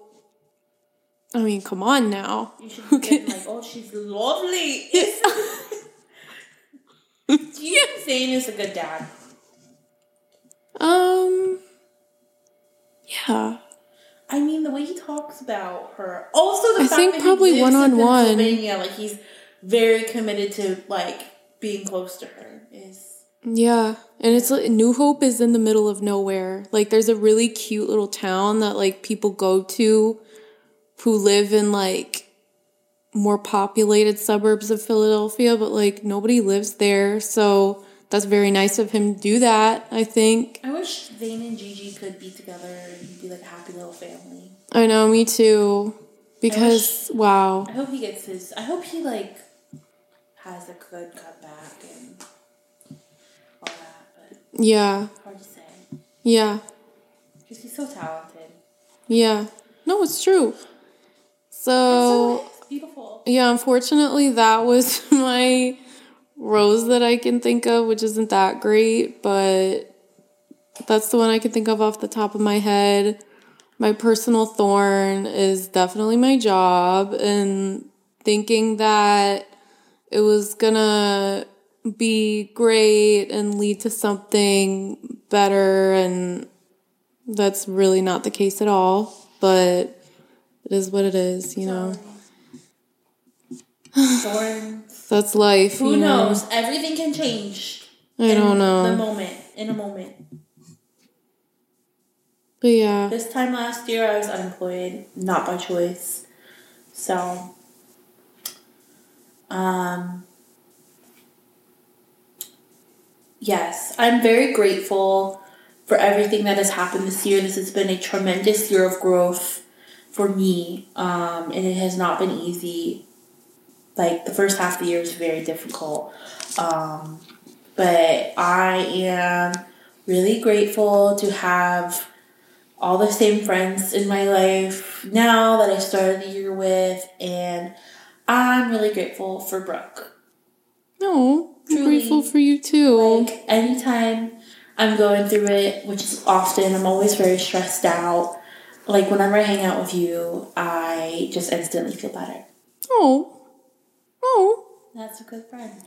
I mean, come on now. You should be getting like, oh, she's lovely. <laughs> Do you think Zayn is a good dad? Um, yeah. I mean, the way he talks about her. Also, the I fact think that probably in one-on-one. Pennsylvania, like he's very committed to like being close to her. Is Yeah, and it's like New Hope is in the middle of nowhere. Like there's a really cute little town that like people go to who live in like more populated suburbs of Philadelphia, but like nobody lives there. So that's very nice of him to do that, I think. I wish Zayn and Gigi could be together and be like a happy little family. I know, me too. Because wow. I hope he gets his. I hope he like has a good comeback and all that. But Yeah. hard to say Yeah. because he's so talented. Yeah. No, it's true. So beautiful. Yeah, unfortunately, that was <laughs> my rose that I can think of, which isn't that great, but that's the one I can think of off the top of my head. My personal thorn is definitely my job and thinking that it was gonna be great and lead to something better, and that's really not the case at all, but it is what it is, you know. <sighs> That's life. Who you know? knows? Everything can change. I in don't know. The moment. In a moment. But yeah. This time last year, I was unemployed, not by choice. So, um, yes, I'm very grateful for everything that has happened this year. This has been a tremendous year of growth for me, um, and it has not been easy. Like the first half of the year is very difficult, um, but I am really grateful to have all the same friends in my life now that I started the year with, and I'm really grateful for Brooke. No, I'm Truly, grateful for you too. Like, anytime I'm going through it, which is often, I'm always very stressed out. Like, whenever I hang out with you, I just instantly feel better. oh, Oh. That's a good friend.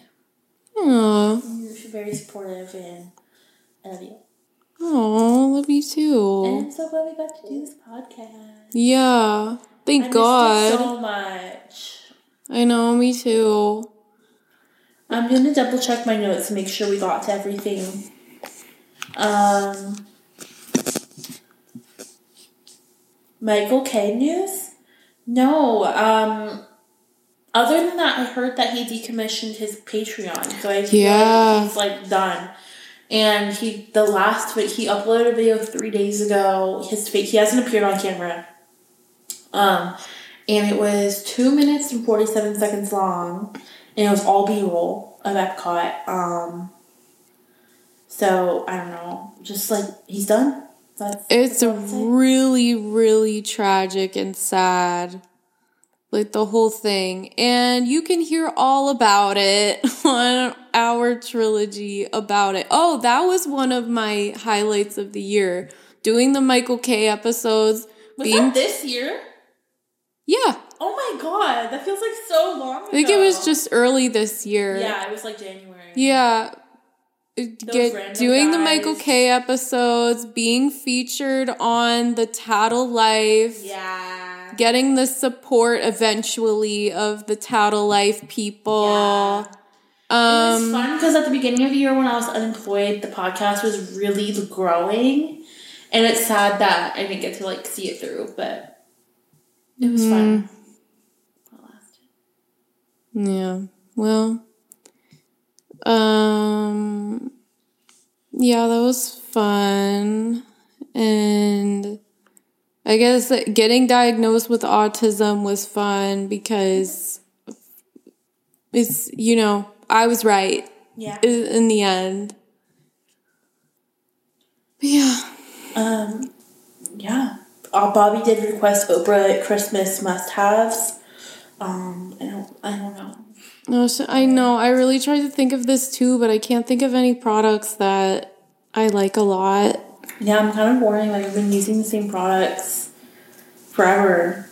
Aw. You're very supportive and I love you. Oh, I love you too. And. I'm so glad we got to do this podcast. Yeah. Thank I God. so much. I know, me too. I'm gonna double check my notes to make sure we got to everything. Um, Michael K news? No. Um, other than that, I heard that he decommissioned his Patreon, so I feel Yeah. like he's like done. And he the last vi- he uploaded a video three days ago. His he hasn't appeared on camera. Um, and it was two minutes and forty seven seconds long, and it was all B roll of Epcot. Um, so I don't know, just like he's done. That's It's that's all I'd say. really, really tragic and sad. Like the whole thing. And you can hear all about it <laughs> on our trilogy about it. Oh, that was one of my highlights of the year. Doing the Michael K episodes. was being that this year? Yeah. Oh my god, that feels like so long. Ago. I think it was just early this year. yeah, it was like January. Yeah. Get random doing the Michael. K episodes, being featured on the Tattle Life. yeah. getting the support eventually of the Tattle Life people. Yeah. it was Um, fun because at the beginning of the year when I was unemployed, the podcast was really growing, and it's sad that I didn't get to like see it through, but it was fun. That lasted. yeah. Well, um, yeah, that was fun, and I guess getting diagnosed with autism was fun because it's you know I was right Yeah. in the end. But yeah. Um. Yeah. Uh, Bobby did request Oprah Christmas must-haves. Um. I don't. I don't know. No, I know. I really tried to think of this too, but I can't think of any products that I like a lot. Yeah, I'm kind of boring. Like I've been using the same products forever.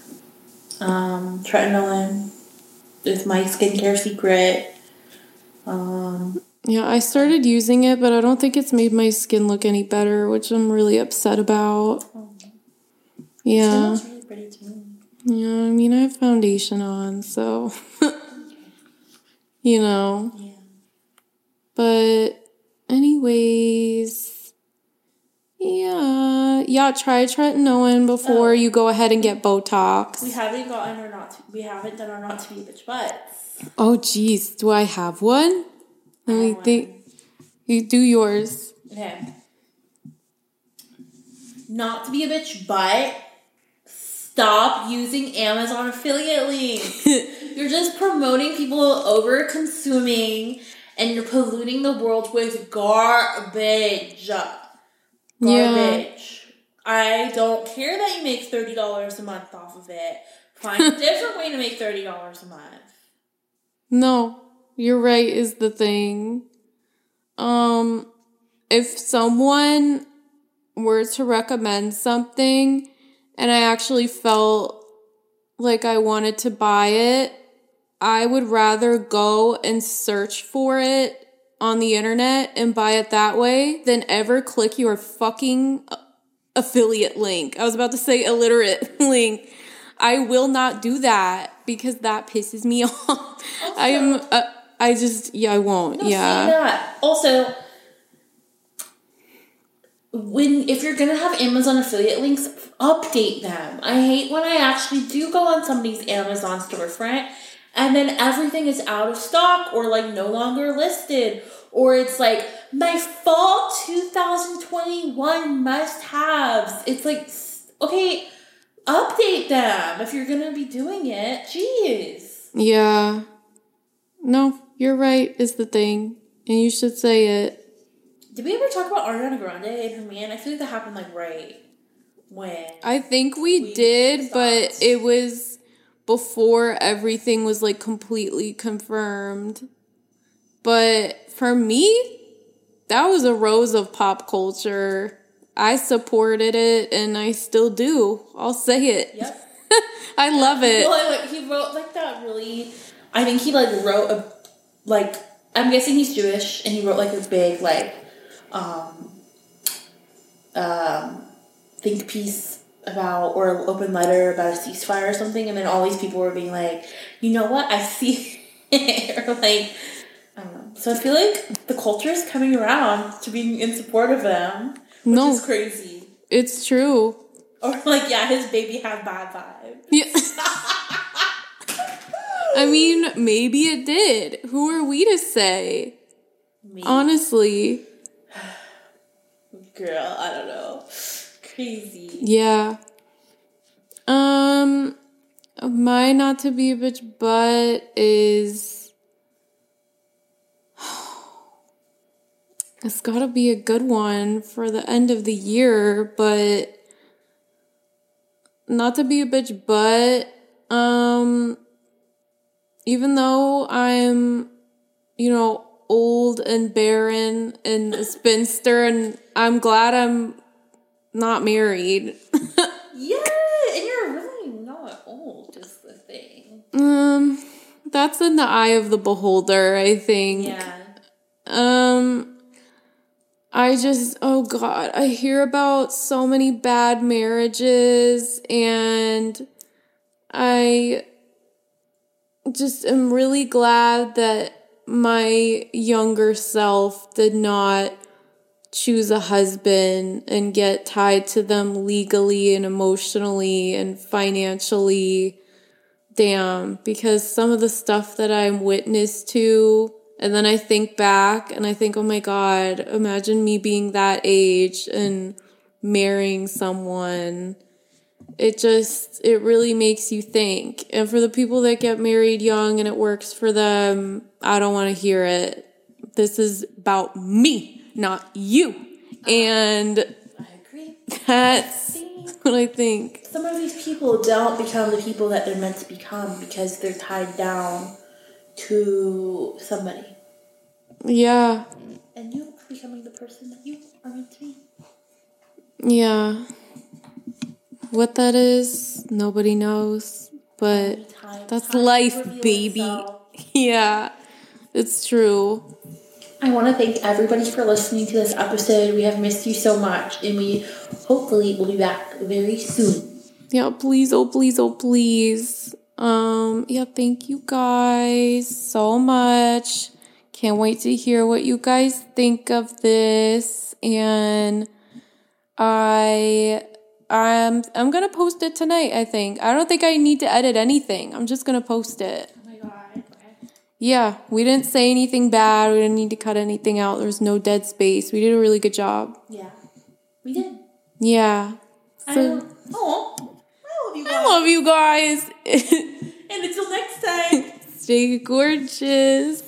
Um, tretinoin is my skincare secret. Um, Yeah, I started using it, but I don't think it's made my skin look any better, which I'm really upset about. it Yeah. really pretty to me. Yeah, I mean, I have foundation on, so, <laughs> you know. Yeah. But, anyways, yeah. Yeah, try tretinoin before Oh. you go ahead and get Botox. We haven't gotten our not. To, we haven't done our not to be a bitch butts. Oh, geez. Do I have one? Let me think. You do yours. Okay. Not to be a bitch, but stop using Amazon affiliate links. <laughs> you're just promoting people over consuming and you're polluting the world with garbage. Garbage. I don't care that you make $30 a month off of it. Find a <laughs> different way to make $30 a month. No, you're right is the thing. Um if someone were to recommend something and I actually felt like I wanted to buy it, I would rather go and search for it on the internet and buy it that way than ever click your fucking affiliate link. I was about to say illiterate <laughs> link. I will not do that because that pisses me <laughs> off. I am. Uh, I just. Yeah, I won't. No, yeah. Also, when if you're gonna have Amazon affiliate links, update them. I hate when I actually do go on somebody's Amazon storefront and then everything is out of stock or like no longer listed. Or it's like my fall 2021 must haves. It's like okay, update them if you're gonna be doing it. Jeez. Yeah. No, you're right. Is the thing, and you should say it. Did we ever talk about Ariana Grande and her man? I feel like that happened like right when. I think we, We did, but it was before everything was like completely confirmed. But for me, that was a rose of pop culture. I supported it and I still do. I'll say it. Yep. <laughs> I love it. Well, like, he wrote like that really I think he like wrote a like I'm guessing he's Jewish and he wrote like a big like um um think piece about or open letter about a ceasefire or something and then all these people were being like, you know what, I see <laughs> it <laughs> or like I don't know. So I feel like the culture is coming around to being in support of them, Which No. is crazy. It's true. Or like, yeah, his baby had bad vibes. Yeah. I mean, maybe it did. Who are we to say? <laughs> Honestly. Girl, I don't know. Crazy. Yeah. Um my not to be a bitch but is <sighs> it's gotta be a good one for the end of the year, but not to be a bitch but um even though I'm you know old and barren and a spinster and I'm glad I'm not married. <laughs> Yeah, and you're really not old, is the thing. um, that's in the eye of the beholder, I think. Yeah. Um, I just, oh God, I hear about so many bad marriages and I just am really glad that my younger self did not choose a husband and get tied to them legally and emotionally and financially. Damn, because some of the stuff that I'm witness to, and then I think back and I think, oh my God, imagine me being that age and marrying someone. It just, it really makes you think. And for the people that get married young and it works for them, I don't want to hear it. This is about me, not you. Uh-huh. And I agree. that's what I think. Some of these people don't become the people that they're meant to become because they're tied down to somebody. Yeah. And you becoming the person that you are meant to be. Yeah. What that is, nobody knows. But Time- that's time life, baby. itself. <laughs> Yeah. It's true. I want to thank everybody for listening to this episode. We have missed you so much, and we hopefully will be back very soon. Yeah, please, oh please, oh please. Um, yeah, thank you guys so much. Can't wait to hear what you guys think of this. And I I'm I'm gonna post it tonight, I think. I don't think I need to edit anything. I'm just gonna post it. Oh my god. Yeah, we didn't say anything bad. We didn't need to cut anything out. There's no dead space. We did a really good job. Yeah, we did. Yeah. I So, love, oh, I love you guys. I love you guys. and until next time. Stay gorgeous.